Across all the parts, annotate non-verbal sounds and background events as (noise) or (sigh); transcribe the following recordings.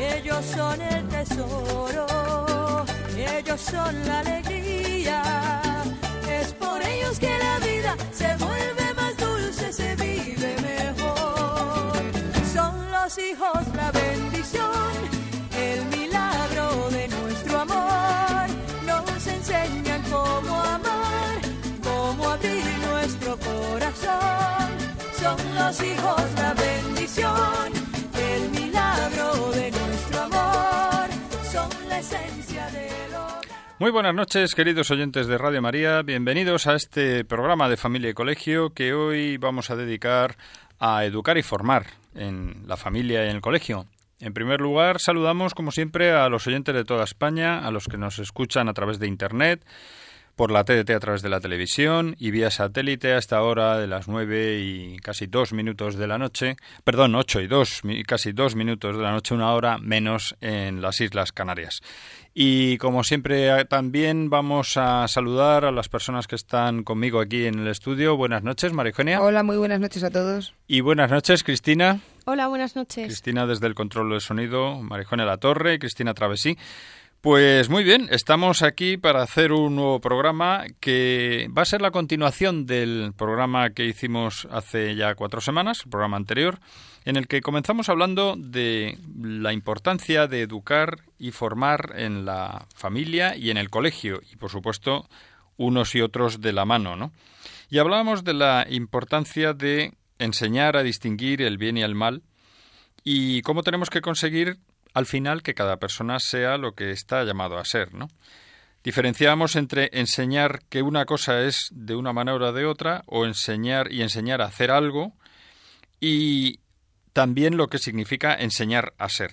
Ellos son el tesoro, ellos son la alegría. Es por ellos que la vida se vuelve más dulce, se vive mejor. Son los hijos la bendición, el milagro de nuestro amor. Nos enseñan cómo amar, cómo abrir nuestro corazón. Son los hijos la bendición, Muy buenas noches, queridos oyentes de Radio María. Bienvenidos a este programa de Familia y Colegio que hoy vamos a dedicar a educar y formar en la familia y en el colegio. En primer lugar, saludamos, como siempre, a los oyentes de toda España, a los que nos escuchan a través de Internet, por la TDT a través de la televisión y vía satélite a esta hora de las nueve y casi dos minutos de la noche, perdón, ocho y dos, mi- casi dos minutos de la noche, una hora menos en las Islas Canarias. Y como siempre también vamos a saludar a las personas que están conmigo aquí en el estudio. Buenas noches, María Eugenia. Hola, muy buenas noches a todos. Y buenas noches, Cristina. Hola, buenas noches. Cristina desde el control de sonido, Marijone La Torre y Cristina Travesí. Pues muy bien, estamos aquí para hacer un nuevo programa que va a ser la continuación del programa que hicimos hace ya cuatro semanas, el programa anterior, en el que comenzamos hablando de la importancia de educar y formar en la familia y en el colegio, y por supuesto unos y otros de la mano, ¿no? Y hablábamos de la importancia de enseñar a distinguir el bien y el mal y cómo tenemos que conseguir al final que cada persona sea lo que está llamado a ser, ¿no? Diferenciamos entre enseñar que una cosa es de una manera o de otra o enseñar y enseñar a hacer algo y también lo que significa enseñar a ser.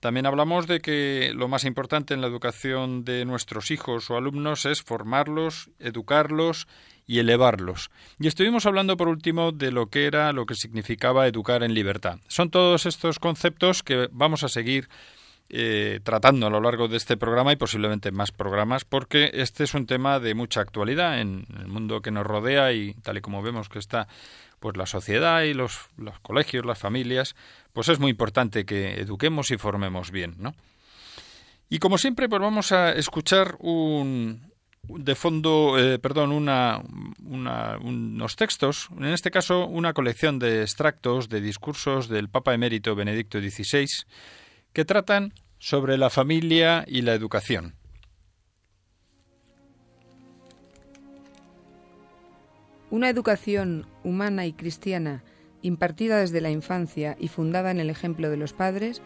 También hablamos de que lo más importante en la educación de nuestros hijos o alumnos es formarlos, educarlos y elevarlos. Y estuvimos hablando por último de lo que era, lo que significaba educar en libertad. Son todos estos conceptos que vamos a seguir eh, tratando a lo largo de este programa y posiblemente más programas, porque este es un tema de mucha actualidad en el mundo que nos rodea y tal y como vemos que está pues la sociedad y los, los colegios, las familias, pues es muy importante que eduquemos y formemos bien, ¿no? Y como siempre, pues vamos a escuchar un, de fondo, eh, perdón, una, una- unos textos, en este caso una colección de extractos de discursos del Papa emérito Benedicto XVI que tratan sobre la familia y la educación. Una educación humana y cristiana impartida desde la infancia y fundada en el ejemplo de los padres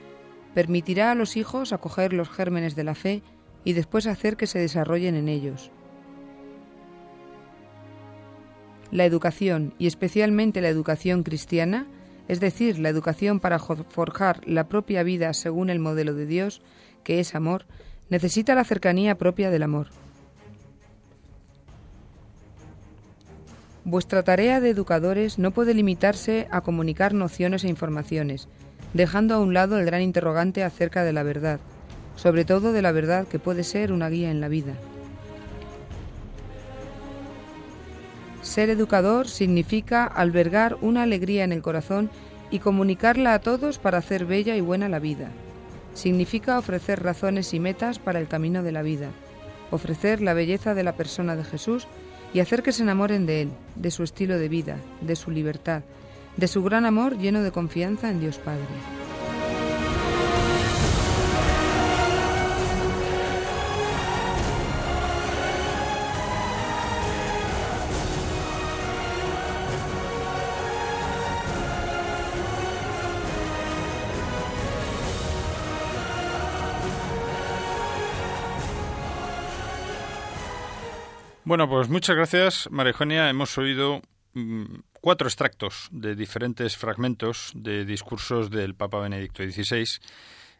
permitirá a los hijos acoger los gérmenes de la fe y después hacer que se desarrollen en ellos. La educación, y especialmente la educación cristiana, es decir, la educación para forjar la propia vida según el modelo de Dios, que es amor, necesita la cercanía propia del amor. Vuestra tarea de educadores no puede limitarse a comunicar nociones e informaciones, dejando a un lado el gran interrogante acerca de la verdad, sobre todo de la verdad que puede ser una guía en la vida. Ser educador significa albergar una alegría en el corazón y comunicarla a todos para hacer bella y buena la vida. Significa ofrecer razones y metas para el camino de la vida, ofrecer la belleza de la persona de Jesús y hacer que se enamoren de Él, de su estilo de vida, de su libertad, de su gran amor lleno de confianza en Dios Padre. Bueno, pues muchas gracias, María Eugenia. Hemos oído mm, cuatro extractos de diferentes fragmentos de discursos del Papa Benedicto XVI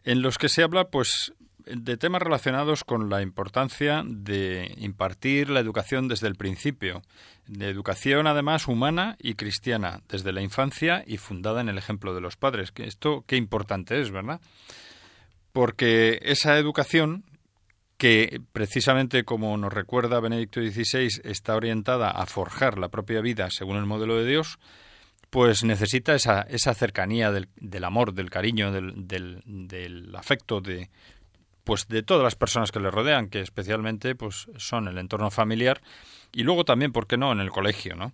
en los que se habla, pues, de temas relacionados con la importancia de impartir la educación desde el principio, de educación además humana y cristiana, desde la infancia y fundada en el ejemplo de los padres. Esto qué importante es, ¿verdad? Porque esa educación que precisamente como nos recuerda Benedicto XVI está orientada a forjar la propia vida según el modelo de Dios, pues necesita esa, esa cercanía del, del amor, del cariño, del, del, afecto de, pues de todas las personas que le rodean, que especialmente pues son el entorno familiar y luego también, ¿por qué no?, en el colegio, ¿no?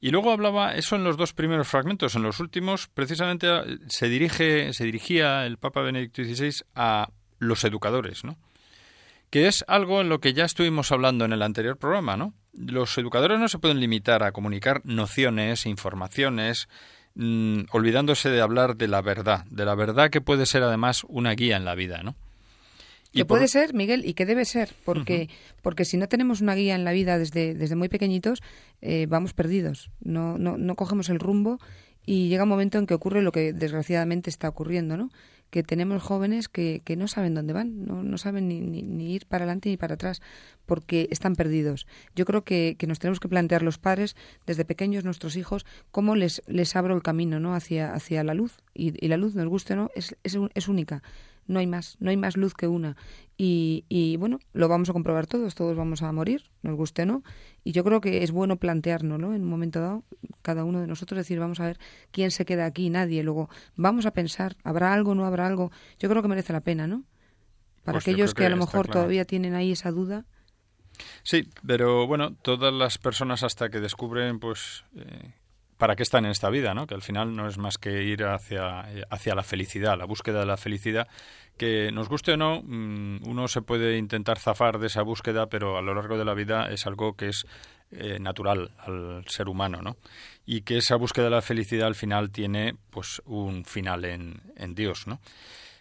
Y luego hablaba eso en los dos primeros fragmentos, en los últimos precisamente se dirige se dirigía el Papa Benedicto XVI a los educadores, ¿no? Que es algo en lo que ya estuvimos hablando en el anterior programa, ¿no? Los educadores no se pueden limitar a comunicar nociones, informaciones, mmm, olvidándose de hablar de la verdad, de la verdad que puede ser además una guía en la vida, ¿no? Que por... puede ser, Miguel, y que debe ser, porque, uh -huh. porque si no tenemos una guía en la vida desde, desde muy pequeñitos, eh, vamos perdidos, no, no, no cogemos el rumbo y llega un momento en que ocurre lo que desgraciadamente está ocurriendo, ¿no? Que tenemos jóvenes que, que no saben dónde van, no, no saben ni, ni, ni, ir para adelante ni para atrás, porque están perdidos. Yo creo que, que nos tenemos que plantear los padres, desde pequeños, nuestros hijos, cómo les, les abro el camino ¿no? hacia, hacia la luz. Y, la luz, nos guste o no, es, es, es única no hay más, no hay más luz que una. Y, y, bueno, lo vamos a comprobar todos, todos vamos a morir, nos guste o no. Y yo creo que es bueno plantearnos, ¿no? En un momento dado, cada uno de nosotros decir, vamos a ver quién se queda aquí, nadie. Luego, vamos a pensar, ¿habrá algo, no habrá algo? Yo creo que merece la pena, ¿no? Para pues aquellos que, que, a lo mejor claro. todavía tienen ahí esa duda. Sí, pero bueno, todas las personas hasta que descubren, pues, eh, para qué están en esta vida, ¿no? Que al final no es más que ir hacia, hacia la felicidad, la búsqueda de la felicidad, que nos guste o no, mm, uno se puede intentar zafar de esa búsqueda, pero a lo largo de la vida es algo que es eh, natural al ser humano, ¿no? Y que esa búsqueda de la felicidad al final tiene, pues, un final en, en Dios, ¿no?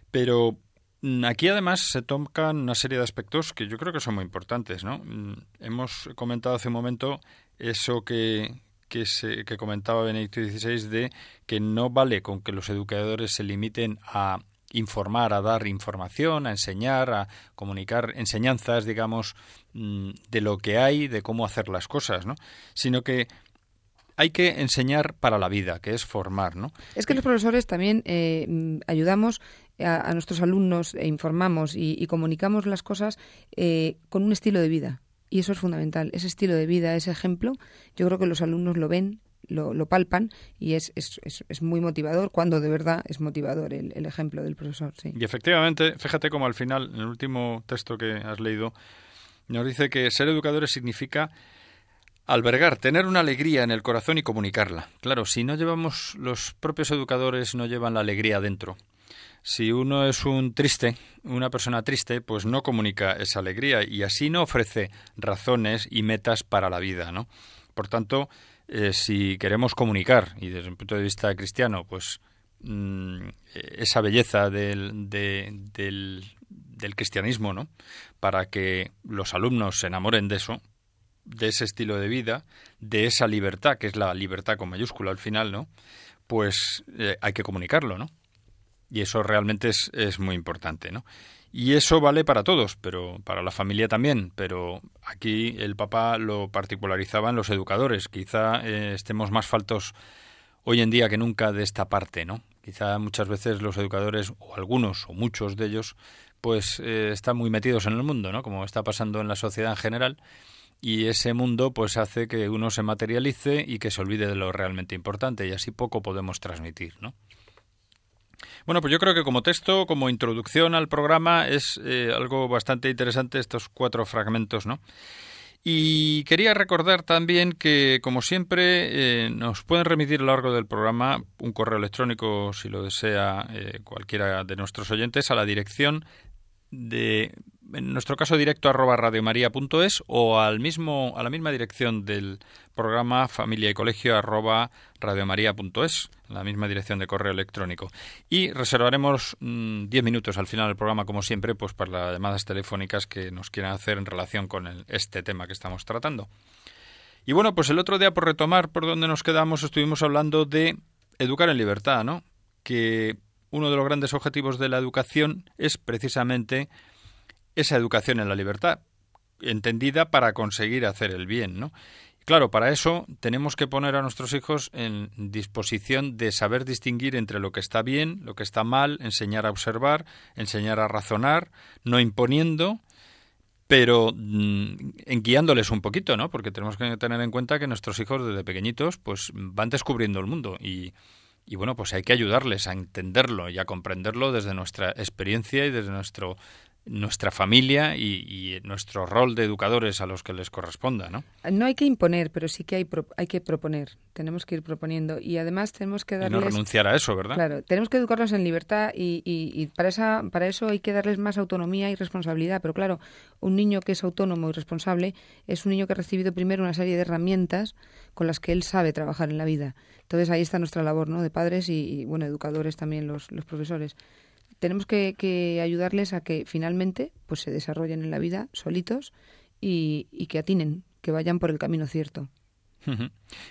Pero mm, Aquí además se tocan una serie de aspectos que yo creo que son muy importantes, ¿no? Mm, hemos comentado hace un momento eso que, que, se, que comentaba Benedicto XVI de que no vale con que los educadores se limiten a informar, a dar información, a enseñar, a comunicar enseñanzas, digamos, mm, de lo que hay, de cómo hacer las cosas, ¿no? Sino que hay que enseñar para la vida, que es formar, ¿no? Es que los profesores también eh, ayudamos a, a, nuestros alumnos e informamos y, y comunicamos las cosas eh, con un estilo de vida. Y eso es fundamental, ese estilo de vida, ese ejemplo, yo creo que los alumnos lo ven, lo, lo palpan y es, es, es, muy motivador cuando de verdad es motivador el, el, ejemplo del profesor. Sí. Y efectivamente, fíjate como al final, en el último texto que has leído, nos dice que ser educadores significa albergar, tener una alegría en el corazón y comunicarla. Claro, si no llevamos, los propios educadores no llevan la alegría dentro, si uno es un triste, una persona triste, pues no comunica esa alegría y así no ofrece razones y metas para la vida, ¿no? Por tanto, eh, si queremos comunicar, y desde un punto de vista cristiano, pues mmm, esa belleza del, de, del, del cristianismo, ¿no? Para que los alumnos se enamoren de eso, de ese estilo de vida, de esa libertad, que es la libertad con mayúscula al final, ¿no? Pues eh, hay que comunicarlo, ¿no? Y eso realmente es, es muy importante, ¿no? Y eso vale para todos, pero para la familia también. Pero aquí el Papa lo particularizaba en los educadores. Quizá eh, estemos más faltos hoy en día que nunca de esta parte, ¿no? Quizá muchas veces los educadores, o algunos, o muchos de ellos, pues eh, están muy metidos en el mundo, ¿no? Como está pasando en la sociedad en general. Y ese mundo pues hace que uno se materialice y que se olvide de lo realmente importante y así poco podemos transmitir, ¿no? Bueno, pues yo creo que como texto, como introducción al programa, es eh, algo bastante interesante estos cuatro fragmentos, ¿no? Y quería recordar también que, como siempre, eh, nos pueden remitir a lo largo del programa un correo electrónico, si lo desea eh, cualquiera de nuestros oyentes, a la dirección de en nuestro caso directo arroba radiomaria.es o al mismo a la misma dirección del programa familia y colegio arroba radiomaria.es la misma dirección de correo electrónico. Y reservaremos 10 mm, minutos al final del programa como siempre pues para las llamadas telefónicas que nos quieran hacer en relación con este tema que estamos tratando. Y bueno pues el otro día por retomar por donde nos quedamos estuvimos hablando de educar en libertad no que uno de los grandes objetivos de la educación es precisamente esa educación en la libertad, entendida para conseguir hacer el bien, ¿no? Claro, para eso tenemos que poner a nuestros hijos en disposición de saber distinguir entre lo que está bien, lo que está mal, enseñar a observar, enseñar a razonar, no imponiendo, pero mm, en guiándoles un poquito, ¿no? Porque tenemos que tener en cuenta que nuestros hijos desde pequeñitos pues van descubriendo el mundo y, y bueno, pues hay que ayudarles a entenderlo y a comprenderlo desde nuestra experiencia y desde nuestro nuestra familia y, nuestro rol de educadores a los que les corresponda, ¿no? No hay que imponer, pero sí que hay, hay que proponer. Tenemos que ir proponiendo y además tenemos que darles... Y no renunciar a eso, ¿verdad? Claro, tenemos que educarlos en libertad y, y, para, esa, para eso hay que darles más autonomía y responsabilidad. Pero claro, un niño que es autónomo y responsable es un niño que ha recibido primero una serie de herramientas con las que él sabe trabajar en la vida. Entonces ahí está nuestra labor, ¿no? De padres y, bueno, educadores también, los, los profesores tenemos que, ayudarles a que finalmente pues se desarrollen en la vida solitos y, que atinen, que vayan por el camino cierto.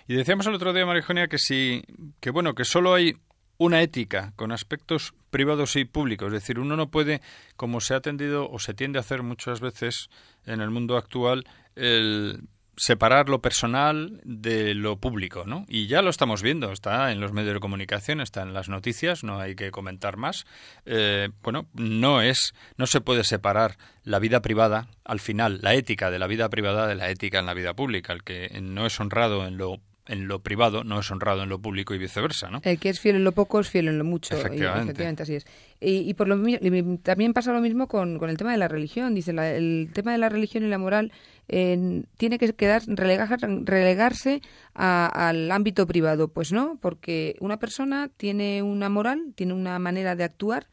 Y decíamos el otro día, Marijonia, que si, que bueno, que solo hay una ética con aspectos privados y públicos. Es decir, uno no puede, como se ha tendido o se tiende a hacer muchas veces en el mundo actual, el separar lo personal de lo público, ¿no? Y ya lo estamos viendo, está en los medios de comunicación, está en las noticias, no hay que comentar más. Eh, bueno, no es, no se puede separar la vida privada, al final, la ética de la vida privada de la ética en la vida pública. El que no es honrado en lo en lo privado no es honrado en lo público y viceversa, ¿no? El que es fiel en lo poco es fiel en lo mucho. Efectivamente. así es. Y, por lo también pasa lo mismo con, con, el tema de la religión. Dice, el tema de la religión y la moral tiene que quedar relegarse al ámbito privado. Pues no, porque una persona tiene una moral, tiene una manera de actuar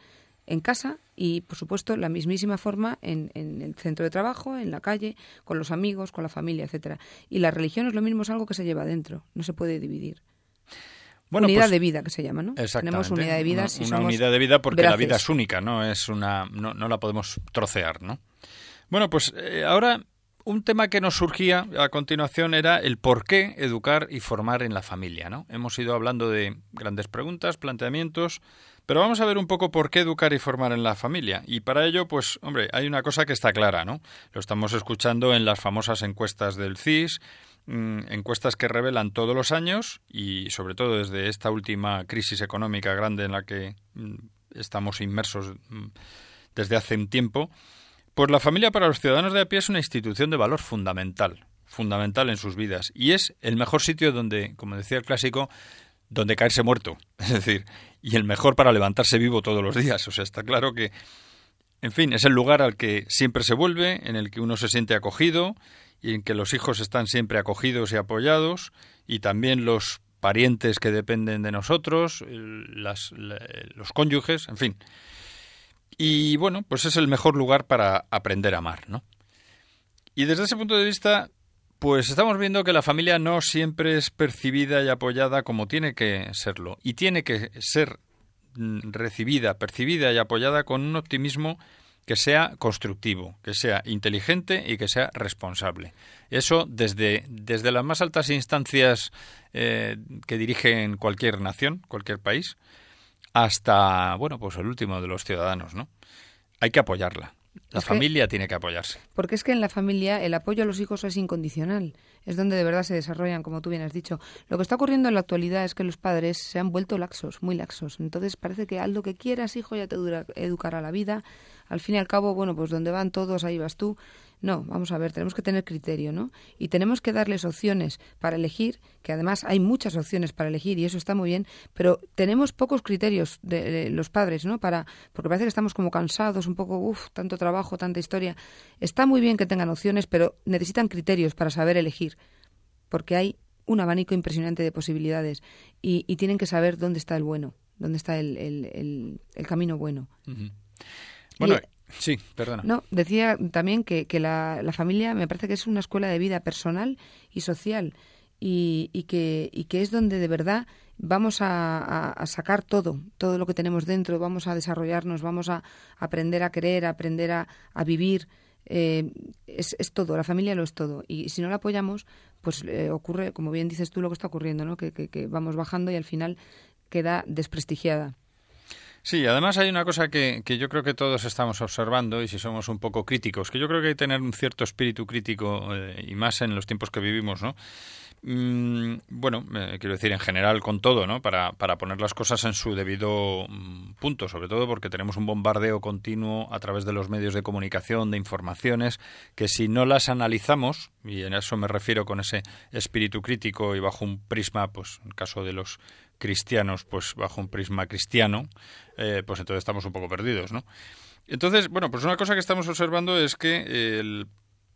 en casa y, por supuesto, la mismísima forma en, el centro de trabajo, en la calle, con los amigos, con la familia, etcétera. Y la religión es lo mismo, es algo que se lleva dentro, no se puede dividir. unidad pues de vida que se llama, ¿no? Tenemos unidad de vida una, unidad de vida porque la vida es única, no es una no, no la podemos trocear, ¿no? Bueno, pues eh, ahora un tema que nos surgía a continuación era el por qué educar y formar en la familia, ¿no? Hemos ido hablando de grandes preguntas, planteamientos, pero vamos a ver un poco por qué educar y formar en la familia. Y para ello, pues, hombre, hay una cosa que está clara, ¿no? Lo estamos escuchando en las famosas encuestas del CIS, mm, encuestas que revelan todos los años y sobre todo desde esta última crisis económica grande en la que mm, estamos inmersos mm, desde hace un tiempo, pues la familia para los ciudadanos de a pie es una institución de valor fundamental, fundamental en sus vidas y es el mejor sitio donde, como decía el clásico, donde caerse muerto, (laughs) es decir, y el mejor para levantarse vivo todos los días. O sea, está claro que, en fin, es el lugar al que siempre se vuelve, en el que uno se siente acogido y en que los hijos están siempre acogidos y apoyados y también los parientes que dependen de nosotros, las, los cónyuges, en fin. Y bueno, pues es el mejor lugar para aprender a amar, ¿no? Y desde ese punto de vista, pues estamos viendo que la familia no siempre es percibida y apoyada como tiene que serlo. Y tiene que ser mm, recibida, percibida y apoyada con un optimismo que sea constructivo, que sea inteligente y que sea responsable. Eso desde, desde las más altas instancias eh, que dirigen cualquier nación, cualquier país, hasta, bueno, pues el último de los ciudadanos, ¿no? Hay que apoyarla. La familia tiene que apoyarse. Porque es que en la familia el apoyo a los hijos es incondicional. Es donde de verdad se desarrollan, como tú bien has dicho. Lo que está ocurriendo en la actualidad es que los padres se han vuelto laxos, muy laxos. Entonces parece que haz lo que quieras, hijo, ya te educará la vida. Al fin y al cabo, bueno, pues donde van todos, ahí vas tú. No, vamos a ver, tenemos que tener criterio, ¿no? Y tenemos que darles opciones para elegir, que además hay muchas opciones para elegir y eso está muy bien, pero tenemos pocos criterios de, los padres, ¿no? Para, porque parece que estamos como cansados, un poco, uff, tanto trabajo, tanta historia. Está muy bien que tengan opciones, pero necesitan criterios para saber elegir, porque hay un abanico impresionante de posibilidades y, tienen que saber dónde está el bueno, dónde está el, el, camino bueno. Bueno, Sí, perdona. No, decía también que, que la, la, familia me parece que es una escuela de vida personal y social y, y, que, y que es donde de verdad vamos a, a, sacar todo, todo lo que tenemos dentro, vamos a desarrollarnos, vamos a aprender a querer, a aprender a, a vivir. Eh, es, es, todo, la familia lo es todo. Y si no la apoyamos, pues eh, ocurre, como bien dices tú, lo que está ocurriendo, ¿no? que, que, que vamos bajando y al final queda desprestigiada. Sí, además hay una cosa que, que, yo creo que todos estamos observando y si somos un poco críticos, que yo creo que hay que tener un cierto espíritu crítico eh, y más en los tiempos que vivimos, ¿no? Mm, bueno, eh, quiero decir en general con todo, ¿no? Para, para poner las cosas en su debido mm, punto, sobre todo porque tenemos un bombardeo continuo a través de los medios de comunicación, de informaciones, que si no las analizamos, y en eso me refiero con ese espíritu crítico y bajo un prisma, pues en caso de los cristianos, pues bajo un prisma cristiano, eh, pues entonces estamos un poco perdidos, ¿no? Entonces, bueno, pues una cosa que estamos observando es que el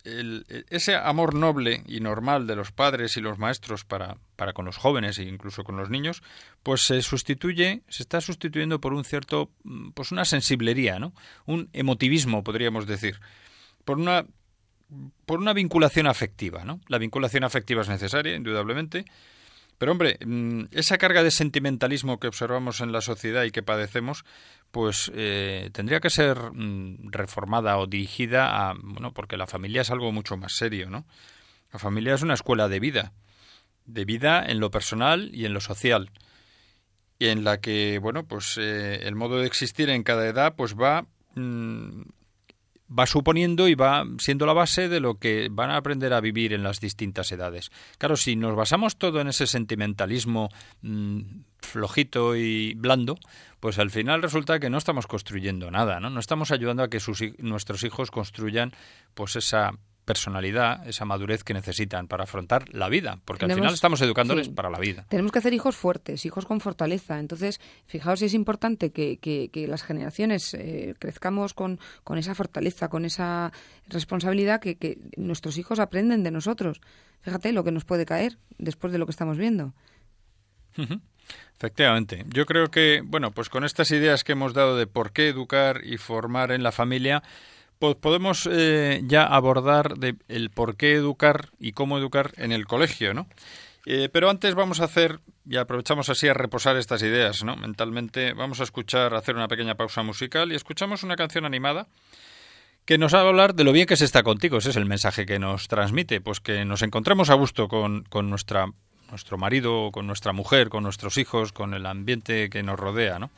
ese amor noble y normal de los padres y los maestros para, para con los jóvenes e incluso con los niños, pues se sustituye, se está sustituyendo por un cierto, mm, pues una sensiblería, ¿no? Un emotivismo, podríamos decir, por una por una vinculación afectiva, ¿no? La vinculación afectiva es necesaria, indudablemente, pero hombre, mm, esa carga de sentimentalismo que observamos en la sociedad y que padecemos, pues eh, tendría que ser mm, reformada o dirigida a, bueno, porque la familia es algo mucho más serio, ¿no? La familia es una escuela de vida, de vida en lo personal y en lo social, y en la que, bueno, pues eh, el modo de existir en cada edad, pues va mm, va suponiendo y va siendo la base de lo que van a aprender a vivir en las distintas edades. Claro, si nos basamos todo en ese sentimentalismo mm, flojito y blando, pues al final resulta que no estamos construyendo nada, ¿no? No estamos ayudando a que nuestros hijos construyan pues esa personalidad, esa madurez que necesitan para afrontar la vida, porque al final estamos educándoles para la vida. Tenemos que hacer hijos fuertes, hijos con fortaleza. Entonces, fijaos si es importante que, que, las generaciones eh, crezcamos con, con esa fortaleza, con esa responsabilidad que, que nuestros hijos aprenden de nosotros. Fíjate lo que nos puede caer después de lo que estamos viendo. Efectivamente. Yo creo que, bueno, pues con estas ideas que hemos dado de por qué educar y formar en la familia, pues podemos eh, ya abordar de el por qué educar y cómo educar en el colegio, ¿no? Eh, pero antes vamos a hacer, y aprovechamos así a reposar estas ideas, ¿no? Mentalmente, vamos a escuchar, hacer una pequeña pausa musical y escuchamos una canción animada que nos va a hablar de lo bien que se está contigo. Ese es el mensaje que nos transmite, pues que nos encontremos a gusto con, con nuestra, nuestro marido, con nuestra mujer, con nuestros hijos, con el ambiente que nos rodea, ¿no?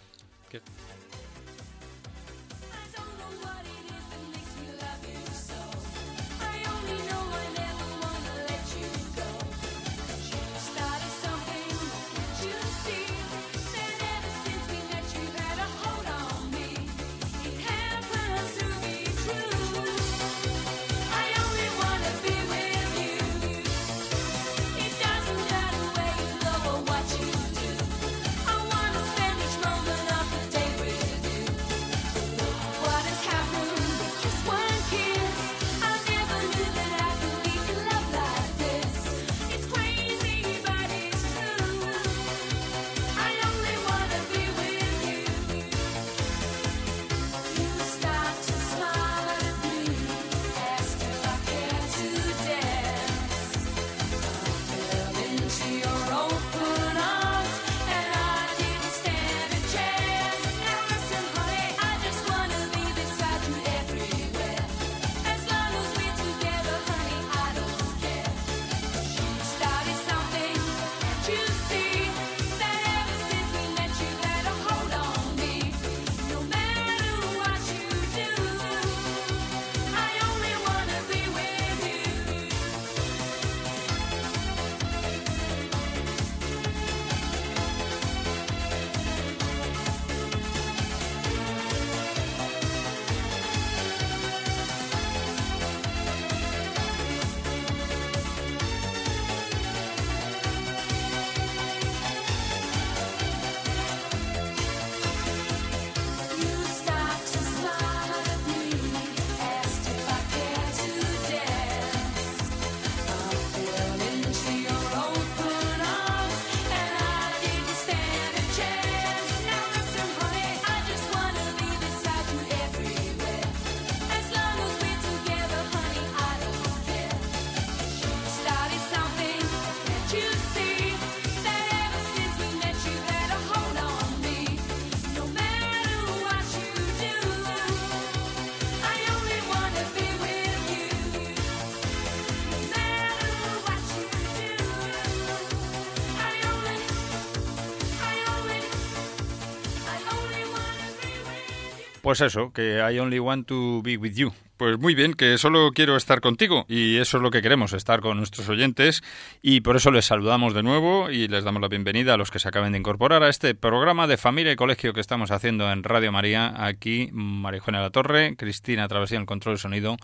Pues eso, que I only want to be with you. Pues muy bien, que solo quiero estar contigo y eso es lo que queremos, estar con nuestros oyentes y por eso les saludamos de nuevo y les damos la bienvenida a los que se acaben de incorporar a este programa de familia y colegio que estamos haciendo en Radio María, aquí María La Torre, Cristina Travesía en el control de sonido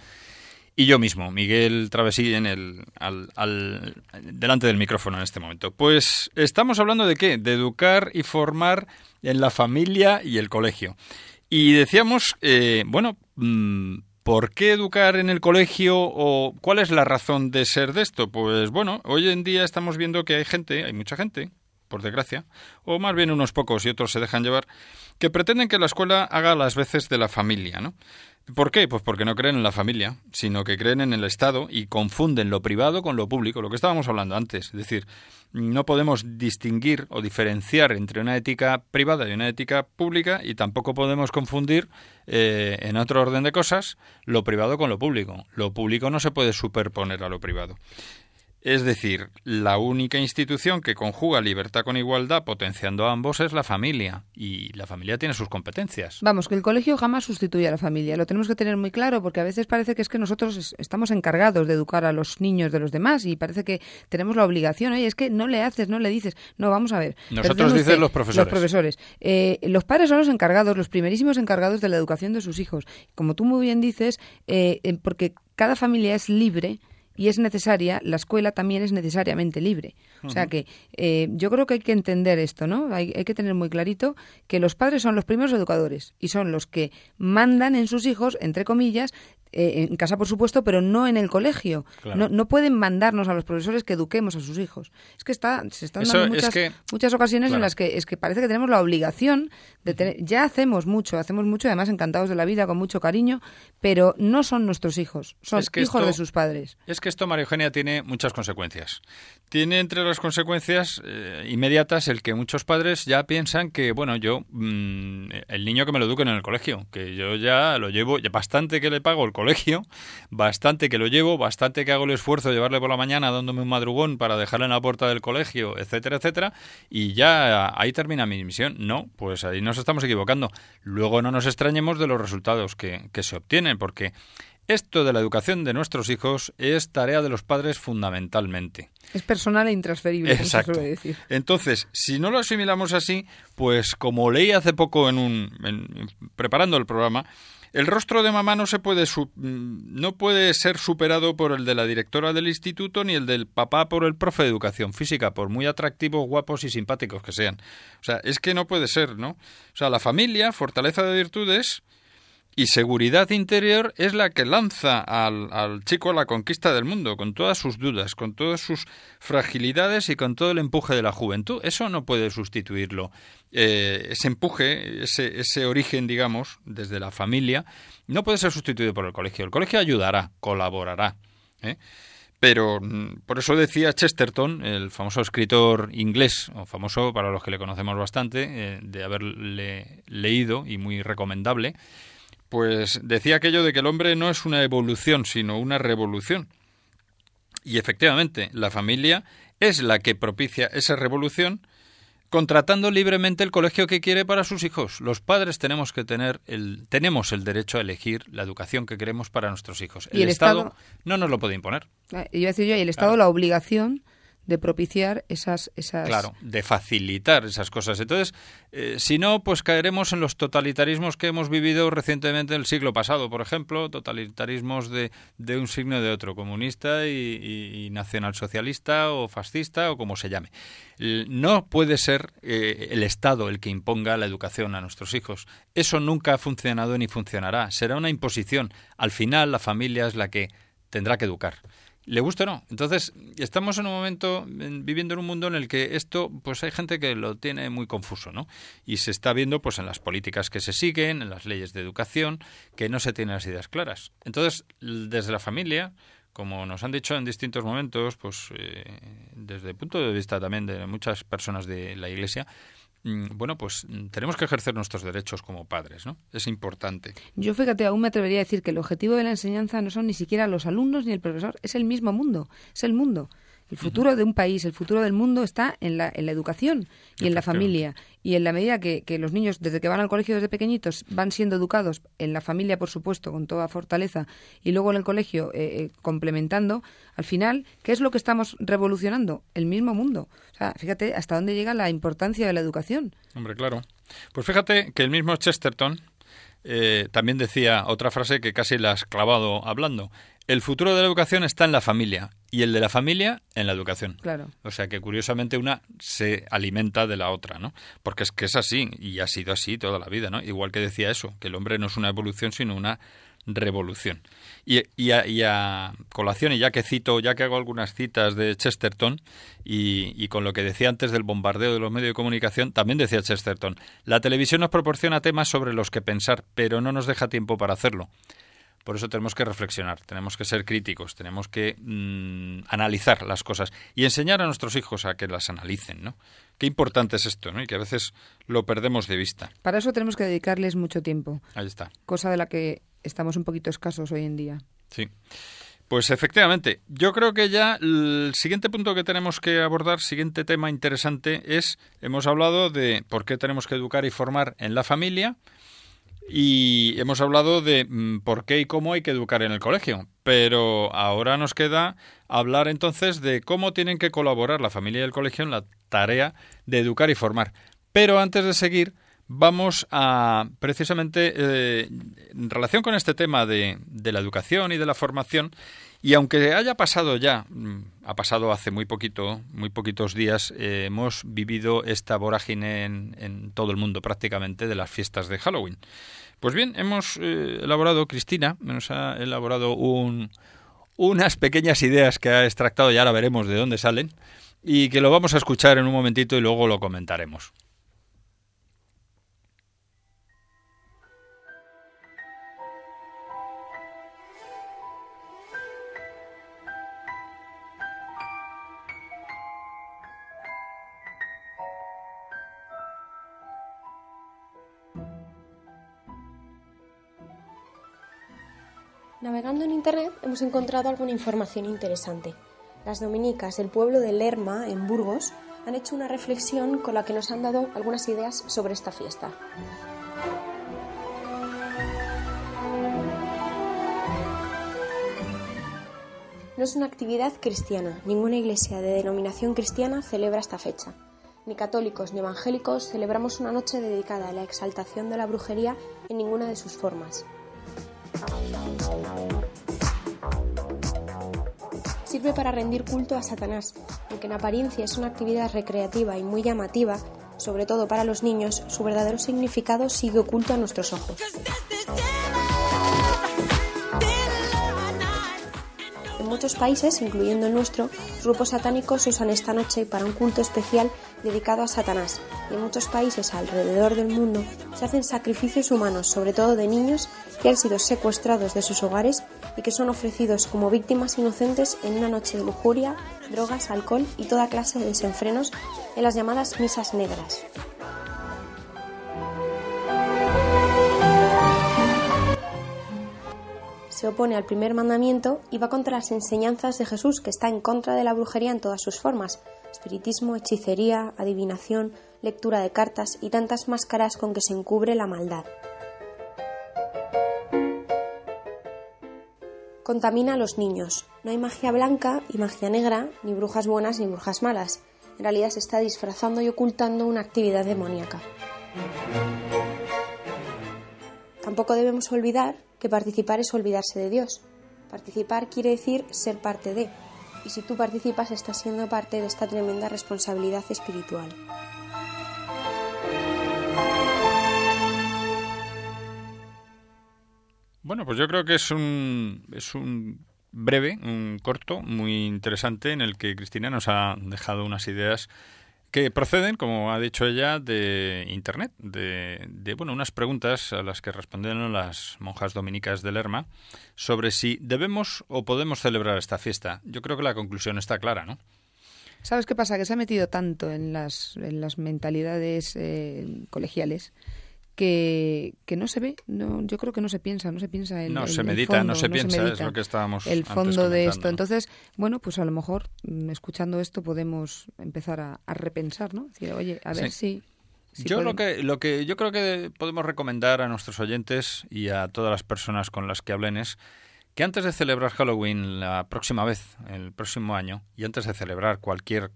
y yo mismo, Miguel Travesí, en el, al, delante del micrófono en este momento. Pues estamos hablando de qué? De educar y formar en la familia y el colegio. Y decíamos, eh, bueno, mm, ¿por qué educar en el colegio o cuál es la razón de ser de esto? Pues bueno, hoy en día estamos viendo que hay gente, hay mucha gente, por desgracia, o más bien unos pocos y otros se dejan llevar, que pretenden que la escuela haga las veces de la familia, ¿no? ¿Por qué? Pues porque no creen en la familia, sino que creen en el Estado y confunden lo privado con lo público, lo que estábamos hablando antes. Es decir, no podemos distinguir o diferenciar entre una ética privada y una ética pública y tampoco podemos confundir, eh, en otro orden de cosas, lo privado con lo público. Lo público no se puede superponer a lo privado. Es decir, la única institución que conjuga libertad con igualdad potenciando a ambos es la familia y la familia tiene sus competencias. Vamos, que el colegio jamás sustituye a la familia, lo tenemos que tener muy claro porque a veces parece que es que nosotros estamos encargados de educar a los niños de los demás y parece que tenemos la obligación, oye, es que no le haces, no le dices, no, vamos a ver. Nosotros dicen los profesores. Los profesores. Eh, los padres son los encargados, los primerísimos encargados de la educación de sus hijos. Como tú muy bien dices, eh, eh, porque cada familia es libre y es necesaria, la escuela también es necesariamente libre. O sea que eh, yo creo que hay que entender esto, ¿no? Hay, hay, que tener muy clarito que los padres son los primeros educadores y son los que mandan en sus hijos, entre comillas, eh, en casa, por supuesto, pero no en el colegio. No, no, pueden mandarnos a los profesores que eduquemos a sus hijos. Es que está, se están dando muchas, muchas ocasiones en las que es que parece que tenemos la obligación de tener. Ya hacemos mucho, hacemos mucho, además encantados de la vida, con mucho cariño, pero no son nuestros hijos, son hijos de sus padres. Es que esto, María Eugenia, tiene muchas consecuencias. Tiene entre las consecuencias eh, inmediatas el que muchos padres ya piensan que, bueno, yo, mm, el niño que me lo eduquen en el colegio, que yo ya lo llevo, bastante que le pago el colegio, bastante que lo llevo, bastante que hago el esfuerzo de llevarle por la mañana dándome un madrugón para dejarle en la puerta del colegio, etcétera, etcétera, y ya ahí termina mi misión. No, pues ahí nos estamos equivocando. Luego no nos extrañemos de los resultados que, que se obtienen, porque esto de la educación de nuestros hijos es tarea de los padres fundamentalmente. Es personal e intransferible, Exacto. Se decir. Entonces, si no lo asimilamos así, pues como leí hace poco en un preparando el programa, el rostro de mamá no se puede mm, no puede ser superado por el de la directora del instituto ni el del papá por el profe de educación física, por muy atractivos, guapos y simpáticos que sean. O sea, es que no puede ser, ¿no? O sea, la familia, fortaleza de virtudes, y seguridad interior es la que lanza al, chico a la conquista del mundo, con todas sus dudas, con todas sus fragilidades y con todo el empuje de la juventud. Eso no puede sustituirlo. Eh, ese empuje, ese, ese origen, digamos, desde la familia, no puede ser sustituido por el colegio. El colegio ayudará, colaborará. ¿eh? Pero mm, por eso decía Chesterton, el famoso escritor inglés, o famoso para los que le conocemos bastante, eh, de haberle leído y muy recomendable, pues decía aquello de que el hombre no es una evolución, sino una revolución. Y efectivamente, la familia es la que propicia esa revolución contratando libremente el colegio que quiere para sus hijos. Los padres tenemos que tener el tenemos el derecho a elegir la educación que queremos para nuestros hijos. El, Estado, no nos lo puede imponer. Y decir yo, y el Estado la obligación de propiciar esas, esas... Claro, de facilitar esas cosas. Entonces, eh, si no, pues caeremos en los totalitarismos que hemos vivido recientemente en el siglo pasado, por ejemplo, totalitarismos de, de un signo de otro, comunista y, nacionalsocialista o fascista o como se llame. No puede ser eh, el Estado el que imponga la educación a nuestros hijos. Eso nunca ha funcionado ni funcionará. Será una imposición. Al final, la familia es la que tendrá que educar le gusta o no. Entonces, estamos en un momento, viviendo en un mundo en el que esto, pues hay gente que lo tiene muy confuso, ¿no? Y se está viendo, pues, en las políticas que se siguen, en las leyes de educación, que no se tienen las ideas claras. Entonces, desde la familia, como nos han dicho en distintos momentos, pues, eh, desde el punto de vista también de muchas personas de la Iglesia, bueno, pues mm, tenemos que ejercer nuestros derechos como padres, ¿no? Es importante. Yo fíjate, aún me atrevería a decir que el objetivo de la enseñanza no son ni siquiera los alumnos ni el profesor, es el mismo mundo, es el mundo. El futuro de un país, el futuro del mundo está en la, en la educación y en la familia. Y en la medida que, que, los niños, desde que van al colegio desde pequeñitos, van siendo educados en la familia, por supuesto, con toda fortaleza, y luego en el colegio eh, eh, complementando, al final, ¿qué es lo que estamos revolucionando? El mismo mundo. O sea, fíjate hasta dónde llega la importancia de la educación. Hombre, claro. Pues fíjate que el mismo Chesterton eh, también decía otra frase que casi la has clavado hablando. El futuro de la educación está en la familia y el de la familia en la educación. Claro. O sea que curiosamente una se alimenta de la otra, ¿no? Porque es que es así y ha sido así toda la vida, ¿no? Igual que decía eso, que el hombre no es una evolución sino una revolución. Y, y, a, colación, y ya que cito, ya que hago algunas citas de Chesterton, y, y, con lo que decía antes del bombardeo de los medios de comunicación, también decía Chesterton, la televisión nos proporciona temas sobre los que pensar, pero no nos deja tiempo para hacerlo. Por eso tenemos que reflexionar, tenemos que ser críticos, tenemos que mmm, analizar las cosas y enseñar a nuestros hijos a que las analicen, ¿no? Qué importante es esto, ¿no? Y que a veces lo perdemos de vista. Para eso tenemos que dedicarles mucho tiempo. Ahí está. Cosa de la que estamos un poquito escasos hoy en día. Sí. Pues efectivamente, yo creo que ya el siguiente punto que tenemos que abordar, siguiente tema interesante es, hemos hablado de por qué tenemos que educar y formar en la familia y hemos hablado de mm, por qué y cómo hay que educar en el colegio, pero ahora nos queda hablar entonces de cómo tienen que colaborar la familia y el colegio en la tarea de educar y formar. Pero antes de seguir, vamos a precisamente eh, en relación con este tema de, de, la educación y de la formación y aunque haya pasado ya mm, ha pasado hace muy poquito muy poquitos días eh, hemos vivido esta vorágine en, todo el mundo prácticamente de las fiestas de Halloween pues bien hemos eh, elaborado Cristina nos ha elaborado un, unas pequeñas ideas que ha extractado y ahora veremos de dónde salen y que lo vamos a escuchar en un momentito y luego lo comentaremos. Navegando en Internet hemos encontrado alguna información interesante. Las dominicas del pueblo de Lerma, en Burgos, han hecho una reflexión con la que nos han dado algunas ideas sobre esta fiesta. No es una actividad cristiana. Ninguna iglesia de denominación cristiana celebra esta fecha. Ni católicos ni evangélicos celebramos una noche dedicada a la exaltación de la brujería en ninguna de sus formas. Sirve para rendir culto a Satanás, aunque en apariencia es una actividad recreativa y muy llamativa, sobre todo para los niños, su verdadero significado sigue oculto a nuestros ojos. Muchos países, incluyendo el nuestro, grupos satánicos usan esta noche para un culto especial dedicado a Satanás, y en muchos países alrededor del mundo se hacen sacrificios humanos, sobre todo de niños que han sido secuestrados de sus hogares y que son ofrecidos como víctimas inocentes en una noche de lujuria, drogas, alcohol y toda clase de desenfrenos en las llamadas misas negras. Se opone al primer mandamiento y va contra las enseñanzas de Jesús, que está en contra de la brujería en todas sus formas, espiritismo, hechicería, adivinación, lectura de cartas y tantas máscaras con que se encubre la maldad. Contamina a los niños. No hay magia blanca y magia negra, ni brujas buenas ni brujas malas. En realidad se está disfrazando y ocultando una actividad demoníaca. Tampoco debemos olvidar que participar es olvidarse de Dios. Participar quiere decir ser parte de, y si tú participas estás siendo parte de esta tremenda responsabilidad espiritual. Bueno, pues yo creo que es un, es un breve, un corto, muy interesante en el que Cristina nos ha dejado unas ideas que proceden, como ha dicho ella, de Internet, de, de, bueno, unas preguntas a las que respondieron las monjas dominicas de Lerma sobre si debemos o podemos celebrar esta fiesta. Yo creo que la conclusión está clara, ¿no? ¿Sabes qué pasa? Que se ha metido tanto en las, en las mentalidades eh, colegiales que, que no se ve, no, yo creo que no se piensa, no se piensa en No el- se el medita, fondo, no se piensa, medita es lo que estábamos el antes fondo de esto. Entonces, bueno, pues a lo mejor mm, escuchando esto podemos empezar a, a repensar, ¿no? Decir, oye, a ver si... si yo lo que, lo que yo creo que podemos recomendar a nuestros oyentes y a todas las personas con las que hablen es que antes de celebrar Halloween la próxima vez, el próximo año, y antes de celebrar cualquier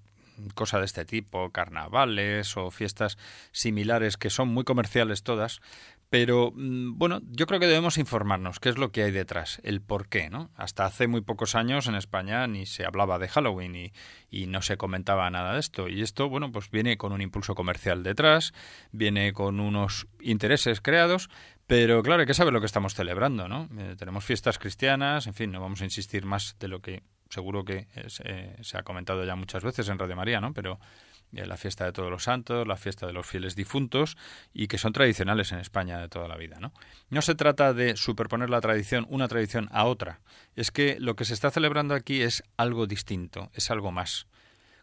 cosa de este tipo, carnavales o fiestas similares que son muy comerciales todas, pero mm, bueno, yo creo que debemos informarnos qué es lo que hay detrás, el por qué, ¿no? Hasta hace muy pocos años en España ni se hablaba de Halloween y, no se comentaba nada de esto. Y esto, bueno, pues viene con un impulso comercial detrás, viene con unos intereses creados, pero claro, hay que saber lo que estamos celebrando, ¿no? Eh, tenemos fiestas cristianas, en fin, no vamos a insistir más de lo que seguro que es, eh, se ha comentado ya muchas veces en Radio María, ¿no? Pero eh, la fiesta de todos los santos, la fiesta de los fieles difuntos y que son tradicionales en España de toda la vida, ¿no? No se trata de superponer la tradición, una tradición a otra. Es que lo que se está celebrando aquí es algo distinto, es algo más.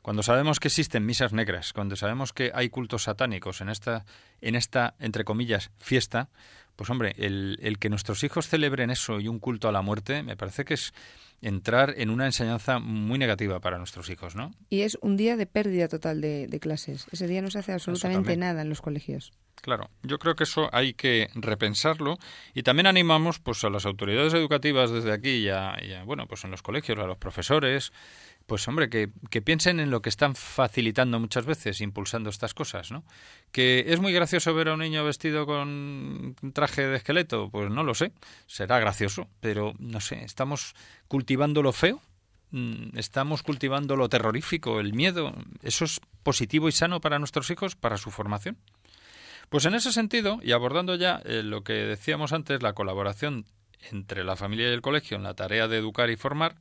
Cuando sabemos que existen misas negras, cuando sabemos que hay cultos satánicos en esta, en esta entre comillas, fiesta, pues hombre, el que nuestros hijos celebren eso y un culto a la muerte, me parece que es entrar en una enseñanza muy negativa para nuestros hijos, ¿no? Y es un día de pérdida total de, de clases. Ese día no se hace absolutamente nada en los colegios. Claro, yo creo que eso hay que repensarlo y también animamos pues a las autoridades educativas desde aquí y a, y a, bueno, pues en los colegios, a los profesores, pues hombre, que, que piensen en lo que están facilitando muchas veces, impulsando estas cosas, ¿no? Que es muy gracioso ver a un niño vestido con traje de esqueleto, pues no lo sé, será gracioso, pero no sé, estamos cultivando lo feo, Mm, estamos cultivando lo terrorífico, el miedo, ¿eso es positivo y sano para nuestros hijos, para su formación? Pues en ese sentido, y abordando ya eh, lo que decíamos antes, la colaboración entre la familia y el colegio en la tarea de educar y formar,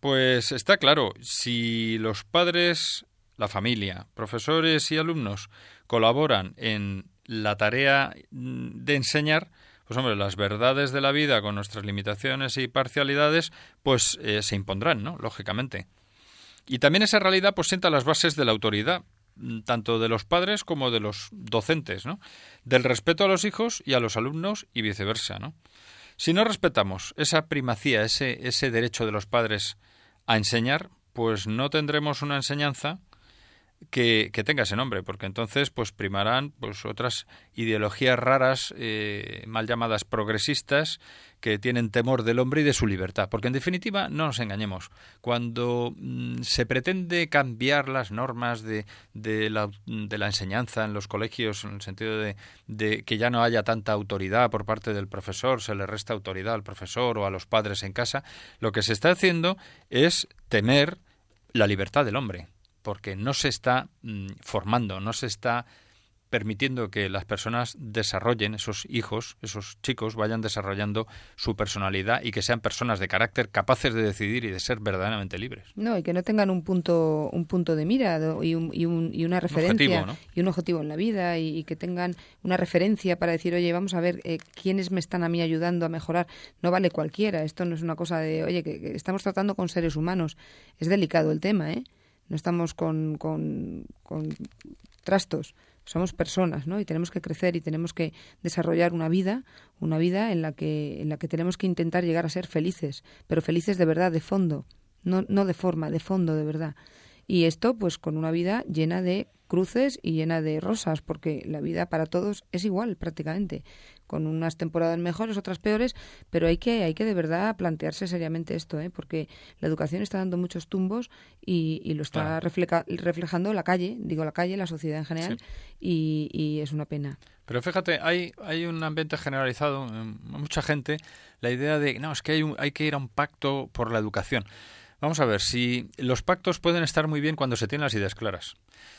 pues está claro, si los padres, la familia, profesores y alumnos colaboran en la tarea mm, de enseñar, pues hombre, las verdades de la vida con nuestras limitaciones y parcialidades, pues eh, se impondrán, ¿no? Lógicamente. Y también esa realidad pues sienta las bases de la autoridad, mm, tanto de los padres como de los docentes, ¿no? Del respeto a los hijos y a los alumnos y viceversa, ¿no? Si no respetamos esa primacía, ese, ese derecho de los padres a enseñar, pues no tendremos una enseñanza que, tenga ese nombre, porque entonces pues primarán pues otras ideologías raras, eh, mal llamadas progresistas, que tienen temor del hombre y de su libertad. Porque en definitiva, no nos engañemos, cuando mm, se pretende cambiar las normas de, de, la, de, la, enseñanza en los colegios, en el sentido de, de, que ya no haya tanta autoridad por parte del profesor, se le resta autoridad al profesor o a los padres en casa, lo que se está haciendo es temer la libertad del hombre porque no se está mm, formando, no se está permitiendo que las personas desarrollen, esos hijos, esos chicos, vayan desarrollando su personalidad y que sean personas de carácter capaces de decidir y de ser verdaderamente libres. No, y que no tengan un punto, un punto de mira y, un, y, un, y una referencia un objetivo, ¿no? y un objetivo en la vida y, y, que tengan una referencia para decir, oye, vamos a ver eh, quiénes me están a mí ayudando a mejorar. No vale cualquiera, esto no es una cosa de, oye, que, que estamos tratando con seres humanos. Es delicado el tema, ¿eh? No estamos con, con, con trastos somos personas, ¿no? Y tenemos que crecer y tenemos que desarrollar una vida, una vida en la que en la que tenemos que intentar llegar a ser felices, pero felices de verdad, de fondo, no no de forma, de fondo, de verdad. Y esto pues con una vida llena de cruces y llena de rosas, porque la vida para todos es igual prácticamente, con unas temporadas mejores, otras peores, pero hay que hay que de verdad plantearse seriamente esto, ¿eh? porque la educación está dando muchos tumbos y, y lo está Claro. refleja- reflejando la calle, digo la calle, la sociedad en general, Sí. y, y es una pena. Pero fíjate, hay, hay un ambiente generalizado, en mucha gente, la idea de, no, es que hay, un- hay que ir a un pacto por la educación. Vamos a ver, si los pactos pueden estar muy bien cuando se tienen las ideas claras.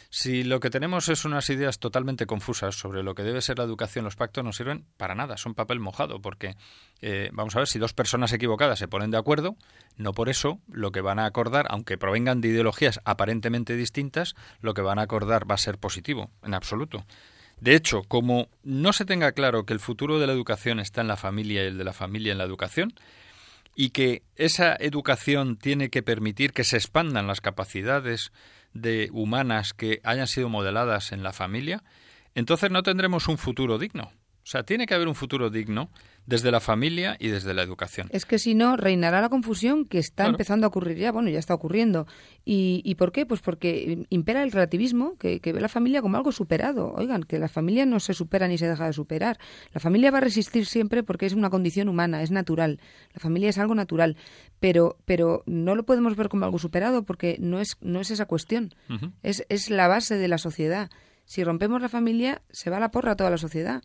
Si lo que tenemos es unas ideas totalmente confusas sobre lo que debe ser la educación, los pactos no sirven para nada, son papel mojado, porque eh, vamos a ver, si dos personas equivocadas se ponen de acuerdo, no por eso lo que van a acordar, aunque provengan de ideologías aparentemente distintas, lo que van a acordar va a ser positivo, en absoluto. De hecho, como no se tenga claro que el futuro de la educación está en la familia y el de la familia en la educación, y que esa educación tiene que permitir que se expandan las capacidades de humanas que hayan sido modeladas en la familia, entonces no tendremos un futuro digno. O sea, tiene que haber un futuro digno desde la familia y desde la educación. Es que si no, reinará la confusión que está empezando a ocurrir ya, bueno, ya está ocurriendo. ¿Y, ¿Y, por qué? Pues porque impera el relativismo, que, que, ve la familia como algo superado. Oigan, que la familia no se supera ni se deja de superar. La familia va a resistir siempre porque es una condición humana, es natural. La familia es algo natural. Pero, pero no lo podemos ver como algo superado porque no es, no es esa cuestión. es, es la base de la sociedad. Si rompemos la familia, se va a la porra toda la sociedad.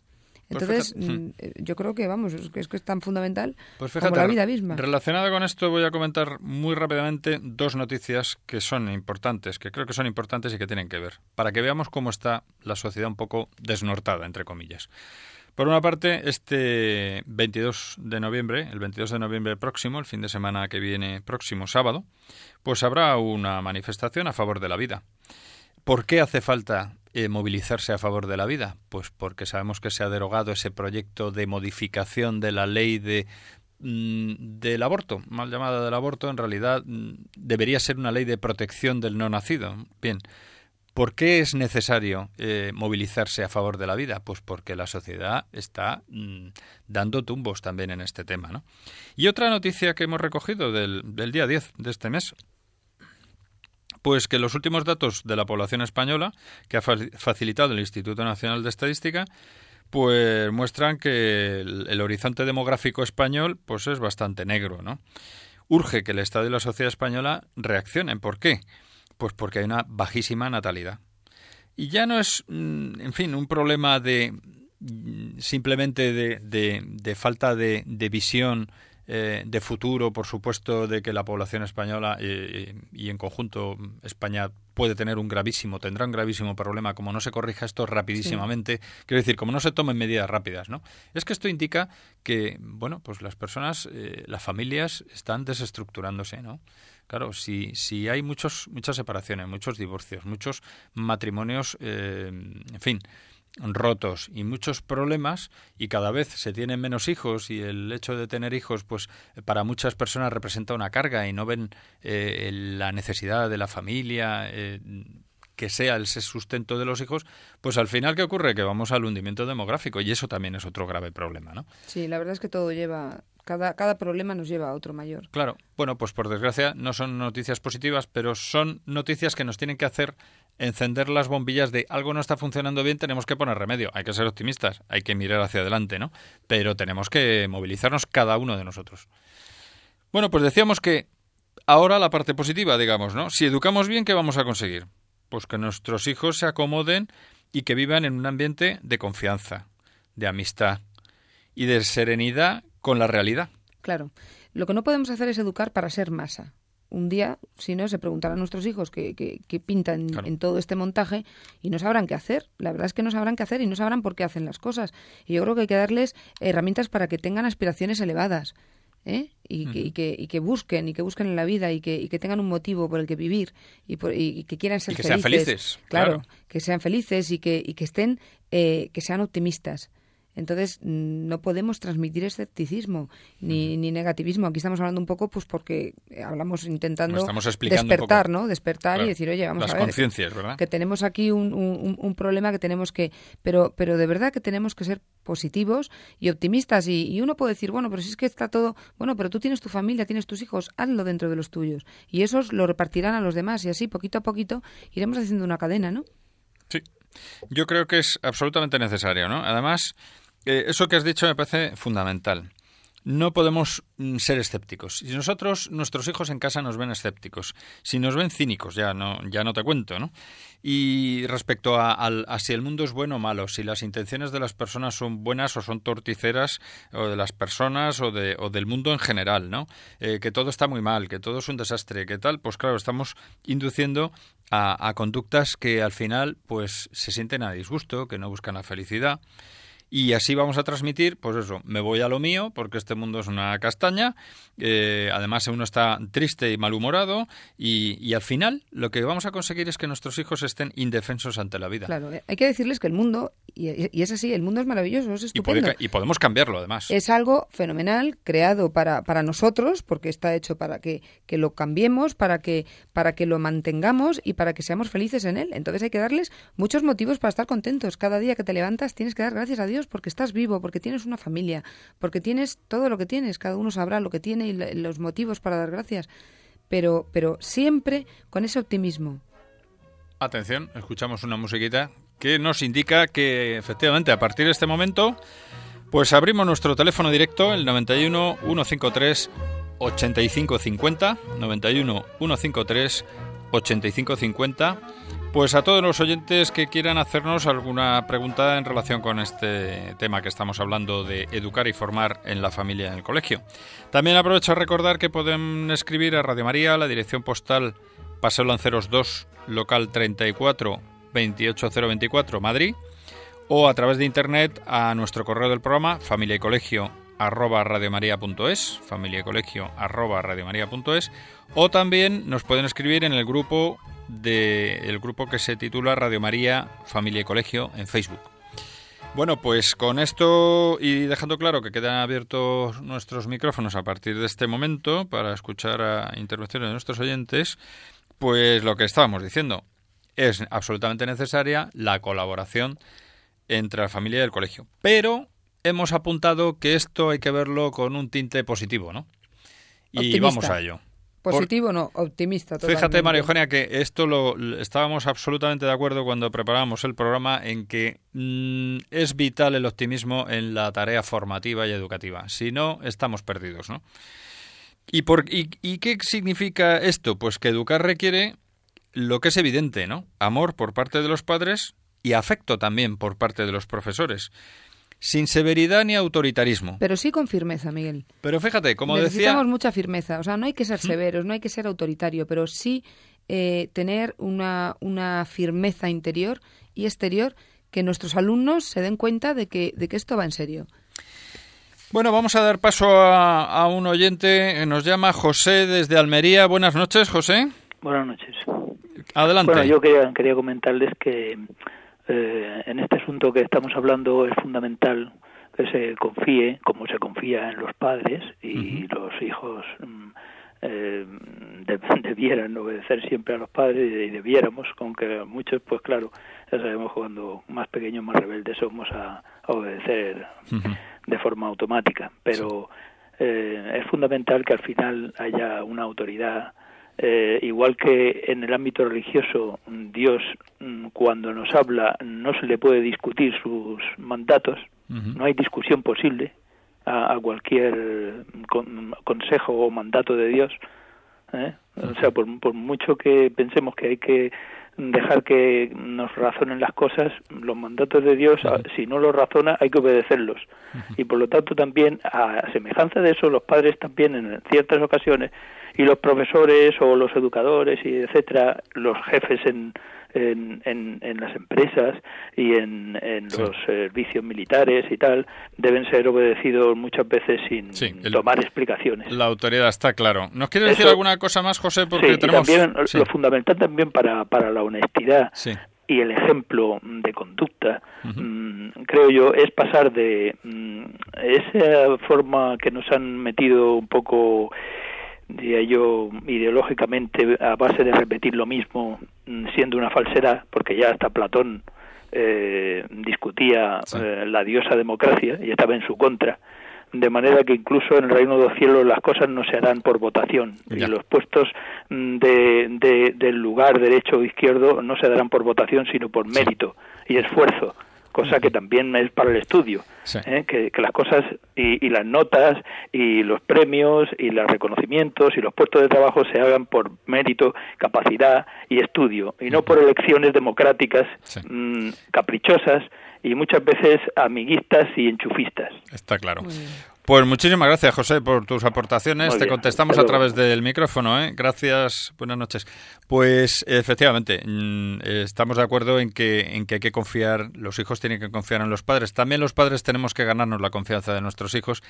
Pues Entonces, mm, eh, yo creo que, vamos, es que es, tan fundamental pues como la vida misma. Relacionado con esto, voy a comentar muy rápidamente dos noticias que son importantes, que creo que son importantes y que tienen que ver, para que veamos cómo está la sociedad un poco desnortada, entre comillas. Por una parte, este 22 de noviembre, el 22 de noviembre próximo, el fin de semana que viene próximo sábado, pues habrá una manifestación a favor de la vida. ¿Por qué hace falta eh, movilizarse a favor de la vida? Pues porque sabemos que se ha derogado ese proyecto de modificación de la ley de mm, del aborto, mal llamada del aborto, en realidad mm, debería ser una ley de protección del no nacido. Bien, ¿por qué es necesario eh, movilizarse a favor de la vida? Pues porque la sociedad está mm, dando tumbos también en este tema. ¿no? Y otra noticia que hemos recogido del, del día 10 de este mes pues que los últimos datos de la población española que ha facilitado el Instituto Nacional de Estadística pues muestran que el, horizonte demográfico español pues es bastante negro, ¿no? Urge que el Estado y la sociedad española reaccionen. ¿Por qué? Pues porque hay una bajísima natalidad. Y ya no es, mm, en fin, un problema de mm, simplemente de, falta de, de visión eh, de futuro, por supuesto, de que la población española eh, y en conjunto España puede tener un gravísimo, tendrá un gravísimo problema, como no se corrija esto rapidísimamente, quiero decir, como no se tomen medidas rápidas, ¿no? Es que esto indica que, bueno, pues las personas, eh, las familias están desestructurándose, ¿no? Claro, si, si hay muchos, muchas separaciones, muchos divorcios, muchos matrimonios, en fin, rotos y muchos problemas y cada vez se tienen menos hijos y el hecho de tener hijos pues para muchas personas representa una carga y no ven eh, la necesidad de la familia eh, que sea el sustento de los hijos, pues al final, ¿qué ocurre? Que vamos al hundimiento demográfico y eso también es otro grave problema, ¿no? Sí, la verdad es que todo lleva, cada, cada problema nos lleva a otro mayor. Claro, bueno, pues por desgracia no son noticias positivas, pero son noticias que nos tienen que hacer encender las bombillas de algo no está funcionando bien, tenemos que poner remedio. Hay que ser optimistas, hay que mirar hacia adelante, ¿no? Pero tenemos que movilizarnos cada uno de nosotros. Bueno, pues decíamos que ahora la parte positiva, digamos, ¿no? Si educamos bien, ¿qué vamos a conseguir? Pues que nuestros hijos se acomoden y que vivan en un ambiente de confianza, de amistad y de serenidad con la realidad. Claro. Lo que no podemos hacer es educar para ser masa. Un día, si no, se preguntarán a nuestros hijos qué, qué, pintan en todo este montaje y no sabrán qué hacer. La verdad es que no sabrán qué hacer y no sabrán por qué hacen las cosas. Y yo creo que hay que darles herramientas para que tengan aspiraciones elevadas ¿eh? y, que, y, que, y, que, busquen y que busquen en la vida y que, y que tengan un motivo por el que vivir y, por, y que quieran ser que felices. sean felices claro, que sean felices y que, y que estén eh, que sean optimistas entonces, no podemos transmitir escepticismo ni, ni, negativismo. Aquí estamos hablando un poco, pues porque hablamos intentando despertar, ¿no? Despertar y decir, oye, vamos a ver. conciencias, ¿verdad? Que tenemos aquí un, un, un, problema que tenemos que. Pero, pero de verdad que tenemos que ser positivos y optimistas. Y, y, uno puede decir, bueno, pero si es que está todo. Bueno, pero tú tienes tu familia, tienes tus hijos, hazlo dentro de los tuyos. Y esos lo repartirán a los demás. Y así, poquito a poquito, iremos haciendo una cadena, ¿no? Sí. Yo creo que es absolutamente necesario, ¿no? Además eso que has dicho me parece fundamental. No podemos mm, ser escépticos. Si nosotros, nuestros hijos en casa nos ven escépticos, si nos ven cínicos, ya no, ya no te cuento, ¿no? Y respecto a, si el mundo es bueno o malo, si las intenciones de las personas son buenas o son torticeras, o de las personas o, de, o del mundo en general, ¿no? Eh, que todo está muy mal, que todo es un desastre, que tal, pues claro, estamos induciendo a, a conductas que al final, pues se sienten a disgusto, que no buscan la felicidad. Y así vamos a transmitir, pues eso, me voy a lo mío, porque este mundo es una castaña, eh, además uno está triste y malhumorado, y, y, al final lo que vamos a conseguir es que nuestros hijos estén indefensos ante la vida. Claro, eh, hay que decirles que el mundo y, es así, el mundo es maravilloso, es estupendo. Y, podemos cambiarlo, además. Es algo fenomenal, creado para, para nosotros, porque está hecho para que, que, lo cambiemos, para que, para que lo mantengamos y para que seamos felices en él. Entonces hay que darles muchos motivos para estar contentos. Cada día que te levantas tienes que dar gracias a Dios porque estás vivo, porque tienes una familia, porque tienes todo lo que tienes. Cada uno sabrá lo que tiene y los motivos para dar gracias. Pero, pero siempre con ese optimismo. Atención, escuchamos una musiquita que nos indica que efectivamente a partir de este momento pues abrimos nuestro teléfono directo el 91 153 8550 91 153 8550 pues a todos los oyentes que quieran hacernos alguna pregunta en relación con este tema que estamos hablando de educar y formar en la familia en el colegio. También aprovecho a recordar que pueden escribir a Radio María, la dirección postal Paseo Lanceros 2, local 34 28024 Madrid, o a través de internet a nuestro correo del programa familia y colegio arroba radiomaria.es, familia y colegio arroba radiomaria.es, o también nos pueden escribir en el grupo de el grupo que se titula Radio María Familia y Colegio en Facebook. Bueno, pues con esto y dejando claro que quedan abiertos nuestros micrófonos a partir de este momento para escuchar a intervenciones de nuestros oyentes, pues lo que estábamos diciendo, es absolutamente necesaria la colaboración entre la familia y el colegio. Pero hemos apuntado que esto hay que verlo con un tinte positivo, ¿no? Y vamos a ello. Positivo no, optimista. Totalmente. Fíjate, María Eugenia, que esto lo estábamos absolutamente de acuerdo cuando preparamos el programa en que mm, es vital el optimismo en la tarea formativa y educativa. Si no, estamos perdidos, ¿no? ¿Y, por, y, ¿Y qué significa esto? Pues que educar requiere lo que es evidente, ¿no? Amor por parte de los padres y afecto también por parte de los profesores sin severidad ni autoritarismo. Pero sí con firmeza, Miguel. Pero fíjate, como decía... Necesitamos mucha firmeza. O sea, no hay que ser severos, no hay que ser autoritario, pero sí eh, tener una, una firmeza interior y exterior que nuestros alumnos se den cuenta de que, de que esto va en serio. Bueno, vamos a dar paso a, a un oyente. Nos llama José desde Almería. Buenas noches, José. Buenas noches. Adelante. Bueno, yo quería, quería comentarles que eh, en este asunto que estamos hablando es fundamental que se confíe, como se confía en los padres, y los hijos mm, eh, (laughs) debieran obedecer siempre a los padres y debiéramos, aunque muchos, pues claro, ya sabemos cuando más pequeños, más rebeldes somos a, obedecer de forma automática, pero eh, es fundamental que al final haya una autoridad eh, igual que en el ámbito religioso, Dios mm, cuando nos habla no se le puede discutir sus mandatos, no hay discusión posible a, cualquier consejo o mandato de Dios. ¿eh? O sea, por, mucho que pensemos que hay que dejar que nos razonen las cosas, los mandatos de Dios, si no los razona, hay que obedecerlos. Y por lo tanto también, a semejanza de eso, los padres también en ciertas ocasiones y los profesores o los educadores y etcétera, los jefes en, en, en, las empresas y en, en los servicios militares y tal deben ser obedecidos muchas veces sin tomar explicaciones. La autoridad está claro. ¿Nos quiere decir alguna cosa más, José? Porque sí, tenemos... también lo fundamental también para, para la honestidad y el ejemplo de conducta, mm, creo yo, es pasar de mm, esa forma que nos han metido un poco diría yo, ideológicamente a base de repetir lo mismo, mm, siendo una falsedad, porque ya hasta Platón eh, discutía eh, la diosa democracia y estaba en su contra, de manera que incluso en el reino de los cielos las cosas no se harán por votación y los puestos mm, de, del lugar derecho o izquierdo no se darán por votación sino por mérito y esfuerzo cosa que también es para el estudio, ¿eh? que, las cosas y, las notas y los premios y los reconocimientos y los puestos de trabajo se hagan por mérito, capacidad y estudio, y no por elecciones democráticas mm, caprichosas y muchas veces amiguistas y enchufistas. Está claro. Pues muchísimas gracias, José, por tus aportaciones. Te contestamos a través del micrófono. ¿eh? Gracias, buenas noches. Pues efectivamente, mm, estamos de acuerdo en que, en que hay que confiar, los hijos tienen que confiar en los padres. También los padres tenemos que ganarnos la confianza de nuestros hijos.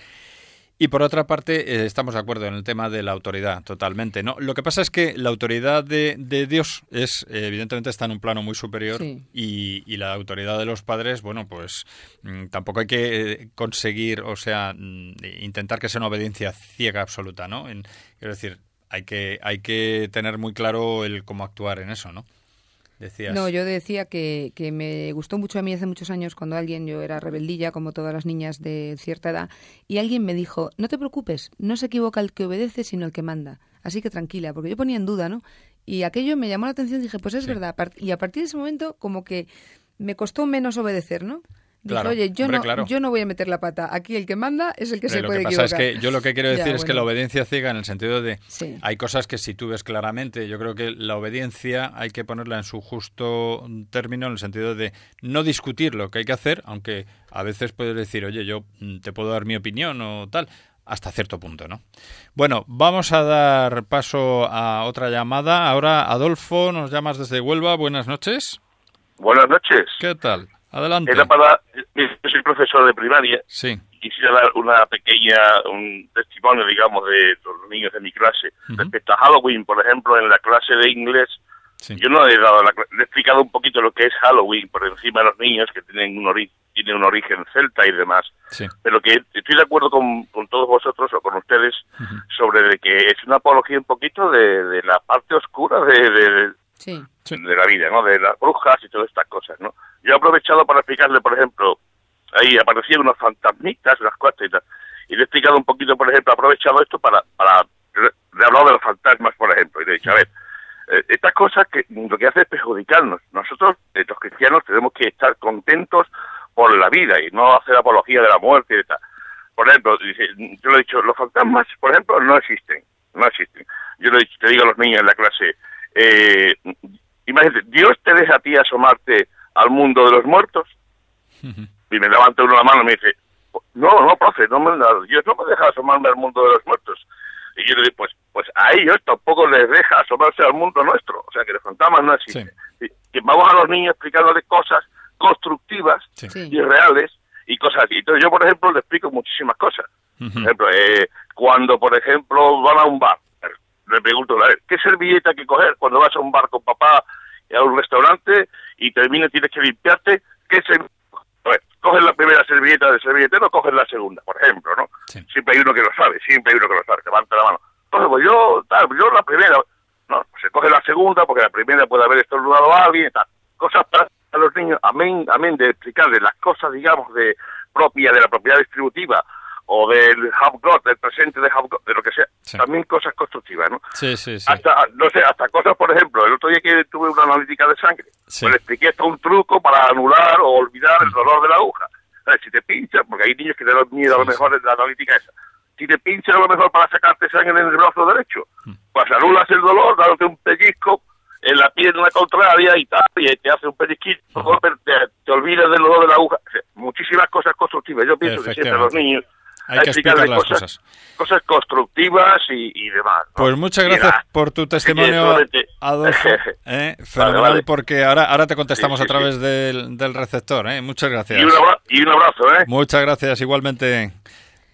Y por otra parte, eh, estamos de acuerdo en el tema de la autoridad, totalmente. ¿no? Lo que pasa es que la autoridad de, Dios es, evidentemente, está en un plano muy superior y, la autoridad de los padres, bueno, pues mm, tampoco hay que eh, conseguir, o sea, mm, intentar que sea una obediencia ciega absoluta, ¿no? En, quiero decir, hay que, hay que tener muy claro el cómo actuar en eso, ¿no? No, yo decía que, que, me gustó mucho a mí hace muchos años cuando alguien, yo era rebeldilla como todas las niñas de cierta edad, y alguien me dijo, no te preocupes, no se equivoca el que obedece sino el que manda. Así que tranquila, porque yo ponía en duda, ¿no? Y aquello me llamó la atención y dije, pues es verdad. Y a partir de ese momento como que me costó menos obedecer, ¿no? Oye, yo, no, yo no voy a meter la pata. Aquí el que manda es el que se puede equivocar. Lo que pasa es que yo lo que quiero decir es que la obediencia ciega en el sentido de... Hay cosas que si tú ves claramente, yo creo que la obediencia hay que ponerla en su justo término en el sentido de no discutir lo que hay que hacer, aunque a veces puedes decir, oye, yo mm, te puedo dar mi opinión o tal, hasta cierto punto, ¿no? Bueno, vamos a dar paso a otra llamada. Ahora, Adolfo, nos llamas desde Huelva. Buenas noches. Buenas noches. ¿Qué tal? Adelante. Era para, yo soy profesor de primaria. Sí. Quisiera dar una pequeña, un testimonio, digamos, de los niños de mi clase. Respecto a Halloween, por ejemplo, en la clase de inglés, yo no he dado, la, he explicado un poquito lo que es Halloween por encima de los niños que tienen un, ori tienen un origen celta y demás. Sí. Pero que estoy de acuerdo con, con todos vosotros o con ustedes sobre de que es una apología un poquito de, de la parte oscura de, de, sí. de la vida, ¿no? De las brujas y todas estas cosas, ¿no? Yo he aprovechado para explicarle, por ejemplo, ahí aparecían unos fantasmitas, unas cosas y tal, y le he explicado un poquito, por ejemplo, he aprovechado esto para, para hablar de los fantasmas, por ejemplo, y le he dicho, a ver, eh, estas cosas que lo que hace es perjudicarnos. Nosotros, eh, los cristianos, tenemos que estar contentos por la vida y no hacer apología de la muerte y tal. Por ejemplo, yo le he dicho, los fantasmas, por ejemplo, no existen, no existen. Yo le he dicho, te digo a los niños en la clase, eh, imagínate, Dios te deja a ti asomarte al mundo de los muertos. Y me levanta uno la mano y me dice, no, no, profe, no me, Dios no me deja asomarme al mundo de los muertos. Y yo le digo, pues, pues a ellos tampoco les deja asomarse al mundo nuestro. O sea, que los fantasmas no existen. Que vamos a los niños explicándoles cosas constructivas y reales y cosas así. Entonces yo, por ejemplo, le explico muchísimas cosas. Por ejemplo, eh, cuando, por ejemplo, van a un bar, le pregunto, a ver, ¿qué servilleta hay que coger cuando vas a un bar con papá a un restaurante y terminas tienes que limpiarte? ¿Qué se coges la primera servilleta del servilletero, coges la segunda, por ejemplo, ¿no? Siempre hay uno que lo sabe, siempre hay uno que lo sabe, levanta la mano. Entonces, pues yo, tal, yo la primera, no, pues se coge la segunda porque la primera puede haber estornudado a alguien y tal. Cosas para los niños, amén, amén de explicarles las cosas, digamos, de propia de la propiedad distributiva o del have got, del presente de have got, de lo que sea, también cosas constructivas, ¿no? Sí, sí, sí. Hasta, no sé, hasta cosas, por ejemplo, el otro día que tuve una analítica de sangre, pues le expliqué hasta un truco para anular o olvidar el dolor de la aguja. Si te pincha, porque hay niños que te dan miedo a lo mejor en la analítica esa, si te pincha a lo mejor para sacarte sangre en el brazo derecho, pues anulas el dolor dándote un pellizco en la pierna contraria y tal, y te hace un pellizquito, te, te olvidas del dolor de la aguja. muchísimas cosas constructivas. Yo pienso que siempre los niños hay que explicar las cosas, cosas. constructivas y, demás. Pues muchas gracias por tu testimonio, Adolfo. (laughs) ¿eh? Fenomenal, porque ahora, ahora te contestamos a través del, del, receptor. ¿eh? Muchas gracias. Y un, abrazo, y un abrazo. ¿eh? Muchas gracias, igualmente.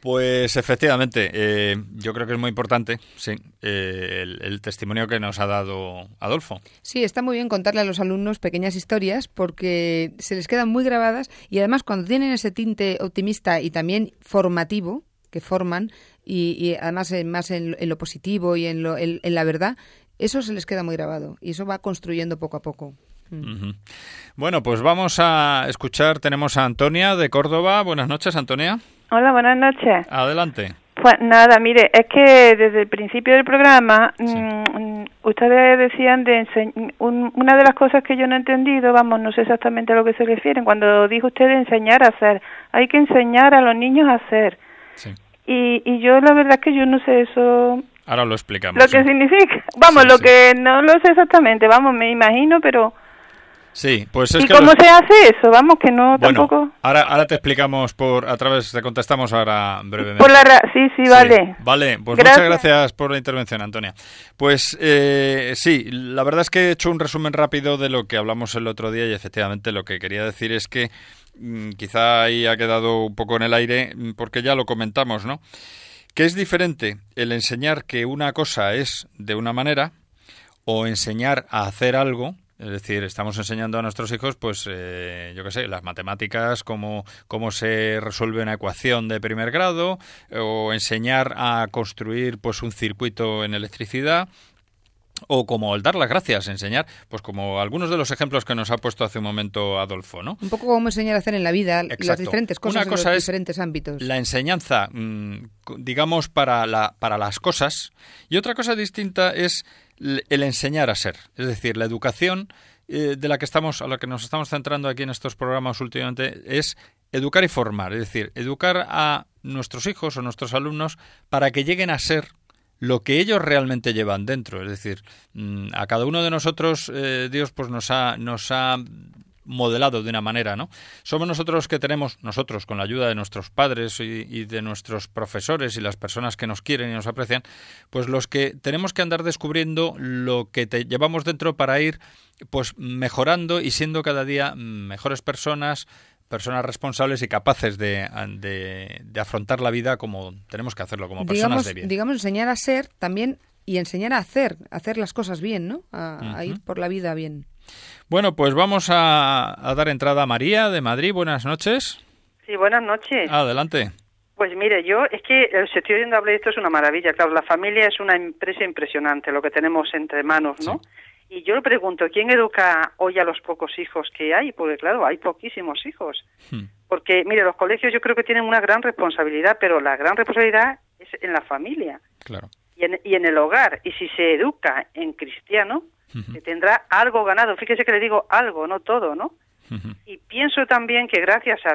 Pues efectivamente, eh, yo creo que es muy importante, sí, eh, el, testimonio que nos ha dado Adolfo. Sí, está muy bien contarle a los alumnos pequeñas historias porque se les quedan muy grabadas y además cuando tienen ese tinte optimista y también formativo que forman y, además más en, lo positivo y en, lo, en, la verdad, eso se les queda muy grabado y eso va construyendo poco a poco. Mm. Bueno, pues vamos a escuchar, tenemos a Antonia de Córdoba. Buenas noches, Antonia. Hola, buenas noches. Adelante. Pues nada, mire, es que desde el principio del programa mm, ustedes decían de una de las cosas que yo no he entendido, vamos, no sé exactamente a lo que se refieren, cuando dijo usted de enseñar a hacer, hay que enseñar a los niños a hacer. Sí. Y, y yo la verdad que yo no sé eso. Ahora lo explicamos. Lo que significa. Vamos, lo que no lo sé exactamente, vamos, me imagino, pero Sí, pues es ¿Y cómo se hace eso? Vamos, que no tampoco... Ahora, ahora te explicamos por a través, te contestamos ahora brevemente. Por la sí, sí, vale. vale, pues muchas gracias por la intervención, Antonia. Pues eh, sí, la verdad es que he hecho un resumen rápido de lo que hablamos el otro día y efectivamente lo que quería decir es que mm, quizá ahí ha quedado un poco en el aire mm, porque ya lo comentamos, ¿no? que es diferente el enseñar que una cosa es de una manera o enseñar a hacer algo es decir, estamos enseñando a nuestros hijos, pues, eh, yo qué sé, las matemáticas, cómo, cómo se resuelve una ecuación de primer grado, o enseñar a construir, pues, un circuito en electricidad, o como el dar las gracias, enseñar, pues como algunos de los ejemplos que nos ha puesto hace un momento Adolfo, ¿no? Un poco como enseñar a hacer en la vida las diferentes cosas Una cosa en los diferentes ámbitos. La enseñanza, mm, digamos, para, la, para las cosas, y otra cosa distinta es el enseñar a ser, es decir, la educación eh, de la que estamos, a la que nos estamos centrando aquí en estos programas últimamente es educar y formar, es decir, educar a nuestros hijos o nuestros alumnos para que lleguen a ser lo que ellos realmente llevan dentro. Es decir, mm, a cada uno de nosotros eh, Dios pues nos ha, nos ha modelado de una manera, ¿no? Somos nosotros los que tenemos, nosotros, con la ayuda de nuestros padres y, de nuestros profesores y las personas que nos quieren y nos aprecian, pues los que tenemos que andar descubriendo lo que te llevamos dentro para ir, pues mejorando y siendo cada día mejores personas, personas responsables y capaces de, de, afrontar la vida como tenemos que hacerlo, como personas de bien. Digamos, enseñar a ser también y enseñar a hacer, hacer las cosas bien, ¿no? A, ir por la vida bien. Bueno, pues vamos a, dar entrada a María de Madrid. Buenas noches. Sí, buenas noches. Adelante. Pues mire, yo es que el estoy oyendo hablar de esto es una maravilla. Claro, la familia es una empresa impresionante, lo que tenemos entre manos, ¿no? Y yo le pregunto, ¿quién educa hoy a los pocos hijos que hay? Porque claro, hay poquísimos hijos. Hmm. Porque, mire, los colegios yo creo que tienen una gran responsabilidad, pero la gran responsabilidad es en la familia. Claro. Y en, y en el hogar. Y si se educa en cristiano, que tendrá algo ganado. Fíjese que le digo algo, no todo, ¿no? Y pienso también que gracias a,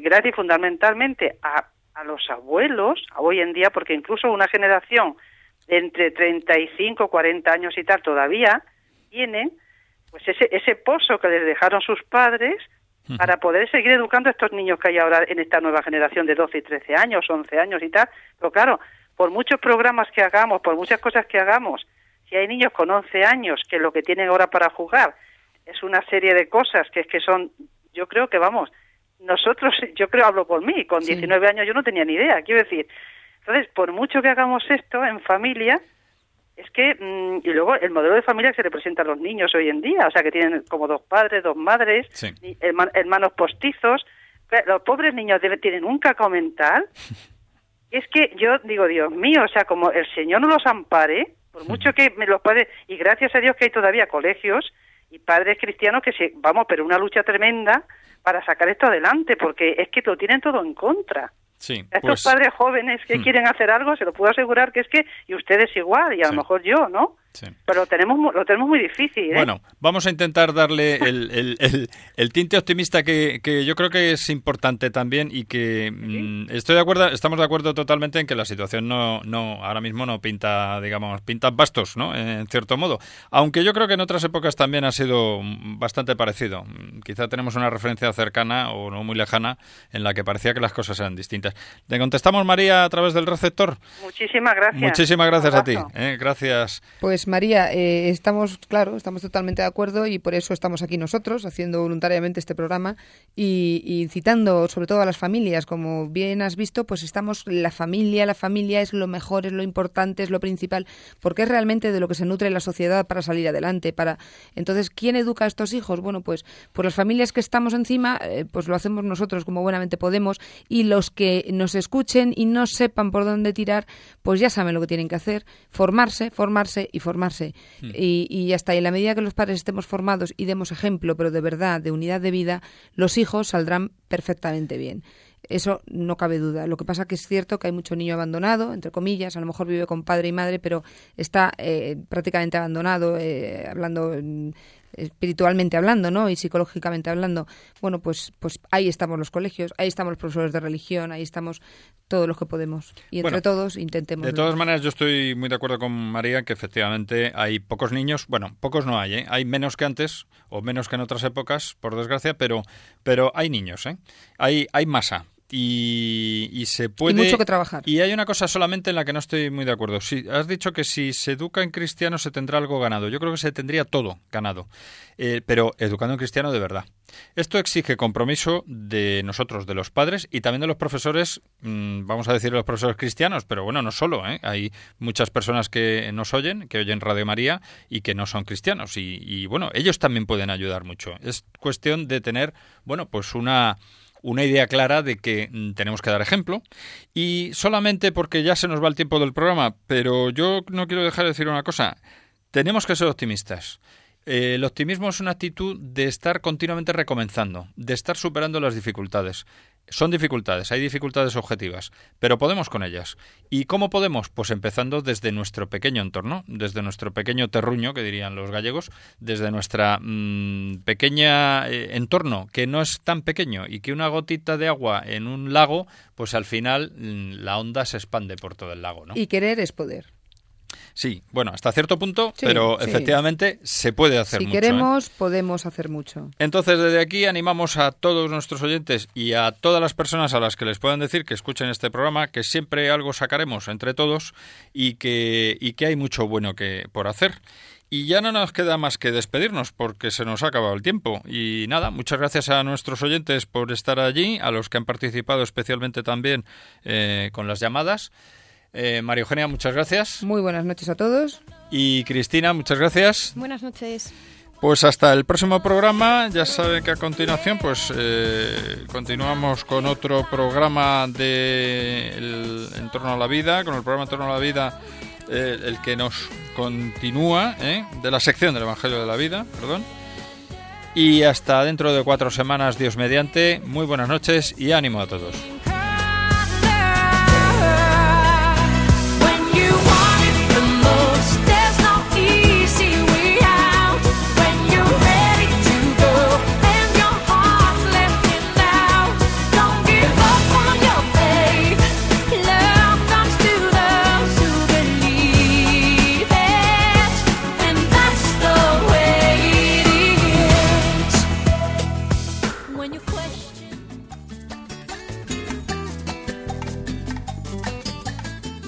gracias fundamentalmente a, a los abuelos, hoy en día, porque incluso una generación de entre 35, 40 años y tal todavía tienen pues ese, ese pozo que les dejaron sus padres para poder seguir educando a estos niños que hay ahora en esta nueva generación de 12 y 13 años, 11 años y tal. Pero claro, por muchos programas que hagamos, por muchas cosas que hagamos, si hay niños con 11 años que lo que tienen ahora para jugar es una serie de cosas que es que son, yo creo que vamos, nosotros, (laughs) yo creo, hablo por mí, con 19 años yo no tenía ni idea, quiero decir. Entonces, por mucho que hagamos esto en familia, es que, mm, y luego el modelo de familia que se representa a los niños hoy en día, o sea, que tienen como dos padres, dos madres, hermanos postizos, los pobres niños deben, tienen un cacao mental. (laughs) es que yo digo, Dios mío, o sea, como el Señor no los ampare, por mucho que me los padres, y gracias a Dios que hay todavía colegios y padres cristianos que se, vamos, pero una lucha tremenda para sacar esto adelante, porque es que lo tienen todo en contra. Sí, Estos pues padres jóvenes que hmm. quieren hacer algo, se lo puedo asegurar que es que, y ustedes igual, y a lo mejor yo, ¿no? Pero lo tenemos, lo tenemos muy difícil. ¿eh? Bueno, vamos a intentar darle el, el, tinte optimista que, que, yo creo que es importante también y que mm, estoy de acuerdo, estamos de acuerdo totalmente en que la situación no, no ahora mismo no pinta, digamos, pinta bastos, ¿no? En cierto modo. Aunque yo creo que en otras épocas también ha sido bastante parecido. Quizá tenemos una referencia cercana o no muy lejana en la que parecía que las cosas eran distintas. ¿Le contestamos, María, a través del receptor? Muchísimas gracias. Muchísimas gracias a ti. ¿eh? Gracias. Pues María, eh, estamos, claro, estamos totalmente de acuerdo y por eso estamos aquí nosotros haciendo voluntariamente este programa y, y, citando sobre todo a las familias, como bien has visto, pues estamos la familia, la familia es lo mejor, es lo importante, es lo principal, porque es realmente de lo que se nutre la sociedad para salir adelante, para entonces quién educa a estos hijos, bueno, pues por las familias que estamos encima, eh, pues lo hacemos nosotros como buenamente podemos y los que nos escuchen y no sepan por dónde tirar, pues ya saben lo que tienen que hacer, formarse, formarse y formarse formarse. Hmm. Y, y hasta en la medida que los padres estemos formados y demos ejemplo, pero de verdad, de unidad de vida, los hijos saldrán perfectamente bien. Eso no cabe duda. Lo que pasa que es cierto que hay mucho niño abandonado, entre comillas, a lo mejor vive con padre y madre, pero está eh, prácticamente abandonado, eh, hablando espiritualmente hablando, ¿no? Y psicológicamente hablando. Bueno, pues, pues ahí estamos los colegios, ahí estamos los profesores de religión, ahí estamos todos los que podemos. Y entre todos intentemos. De todas maneras, yo estoy muy de acuerdo con María que efectivamente hay pocos niños, bueno, pocos no hay, ¿eh? Hay menos que antes o menos que en otras épocas, por desgracia, pero, pero hay niños, ¿eh? Hay, hay masa y, se puede... Y mucho que trabajar. Y hay una cosa solamente en la que no estoy muy de acuerdo. Si, has dicho que si se educa en cristiano se tendrá algo ganado. Yo creo que se tendría todo ganado. Eh, pero educando en cristiano de verdad. Esto exige compromiso de nosotros, de los padres y también de los profesores, mm, vamos a decir los profesores cristianos, pero bueno, no solo. ¿eh? Hay muchas personas que nos oyen, que oyen Radio María y que no son cristianos. Y, y bueno, ellos también pueden ayudar mucho. Es cuestión de tener, bueno, pues una una idea clara de que mm, tenemos que dar ejemplo y solamente porque ya se nos va el tiempo del programa, pero yo no quiero dejar de decir una cosa, tenemos que ser optimistas. Eh, el optimismo es una actitud de estar continuamente recomenzando, de estar superando las dificultades. Son dificultades, hay dificultades objetivas, pero podemos con ellas. ¿Y cómo podemos? Pues empezando desde nuestro pequeño entorno, desde nuestro pequeño terruño, que dirían los gallegos, desde nuestra mm, pequeña eh, entorno, que no es tan pequeño y que una gotita de agua en un lago, pues al final mm, la onda se expande por todo el lago. ¿no? Y querer es poder. Sí, bueno, hasta cierto punto, pero efectivamente se puede hacer mucho. Si queremos, ¿eh? podemos hacer mucho. Entonces, desde aquí animamos a todos nuestros oyentes y a todas las personas a las que les puedan decir que escuchen este programa, que siempre algo sacaremos entre todos y que, y que hay mucho bueno que por hacer. Y ya no nos queda más que despedirnos porque se nos ha acabado el tiempo. Y nada, muchas gracias a nuestros oyentes por estar allí, a los que han participado especialmente también eh, con las llamadas. Eh, María Eugenia, muchas gracias. Muy buenas noches a todos. Y Cristina, muchas gracias. Buenas noches. Pues hasta el próximo programa. Ya saben que a continuación, pues eh, continuamos con otro programa de En torno a la vida, con el programa En torno a la vida, eh, el que nos continúa, de la sección del Evangelio de la Vida, perdón. Y hasta dentro de cuatro semanas, Dios mediante. Muy buenas noches y ánimo a todos.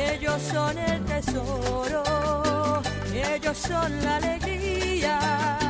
ellos son el tesoro, ellos son la alegría.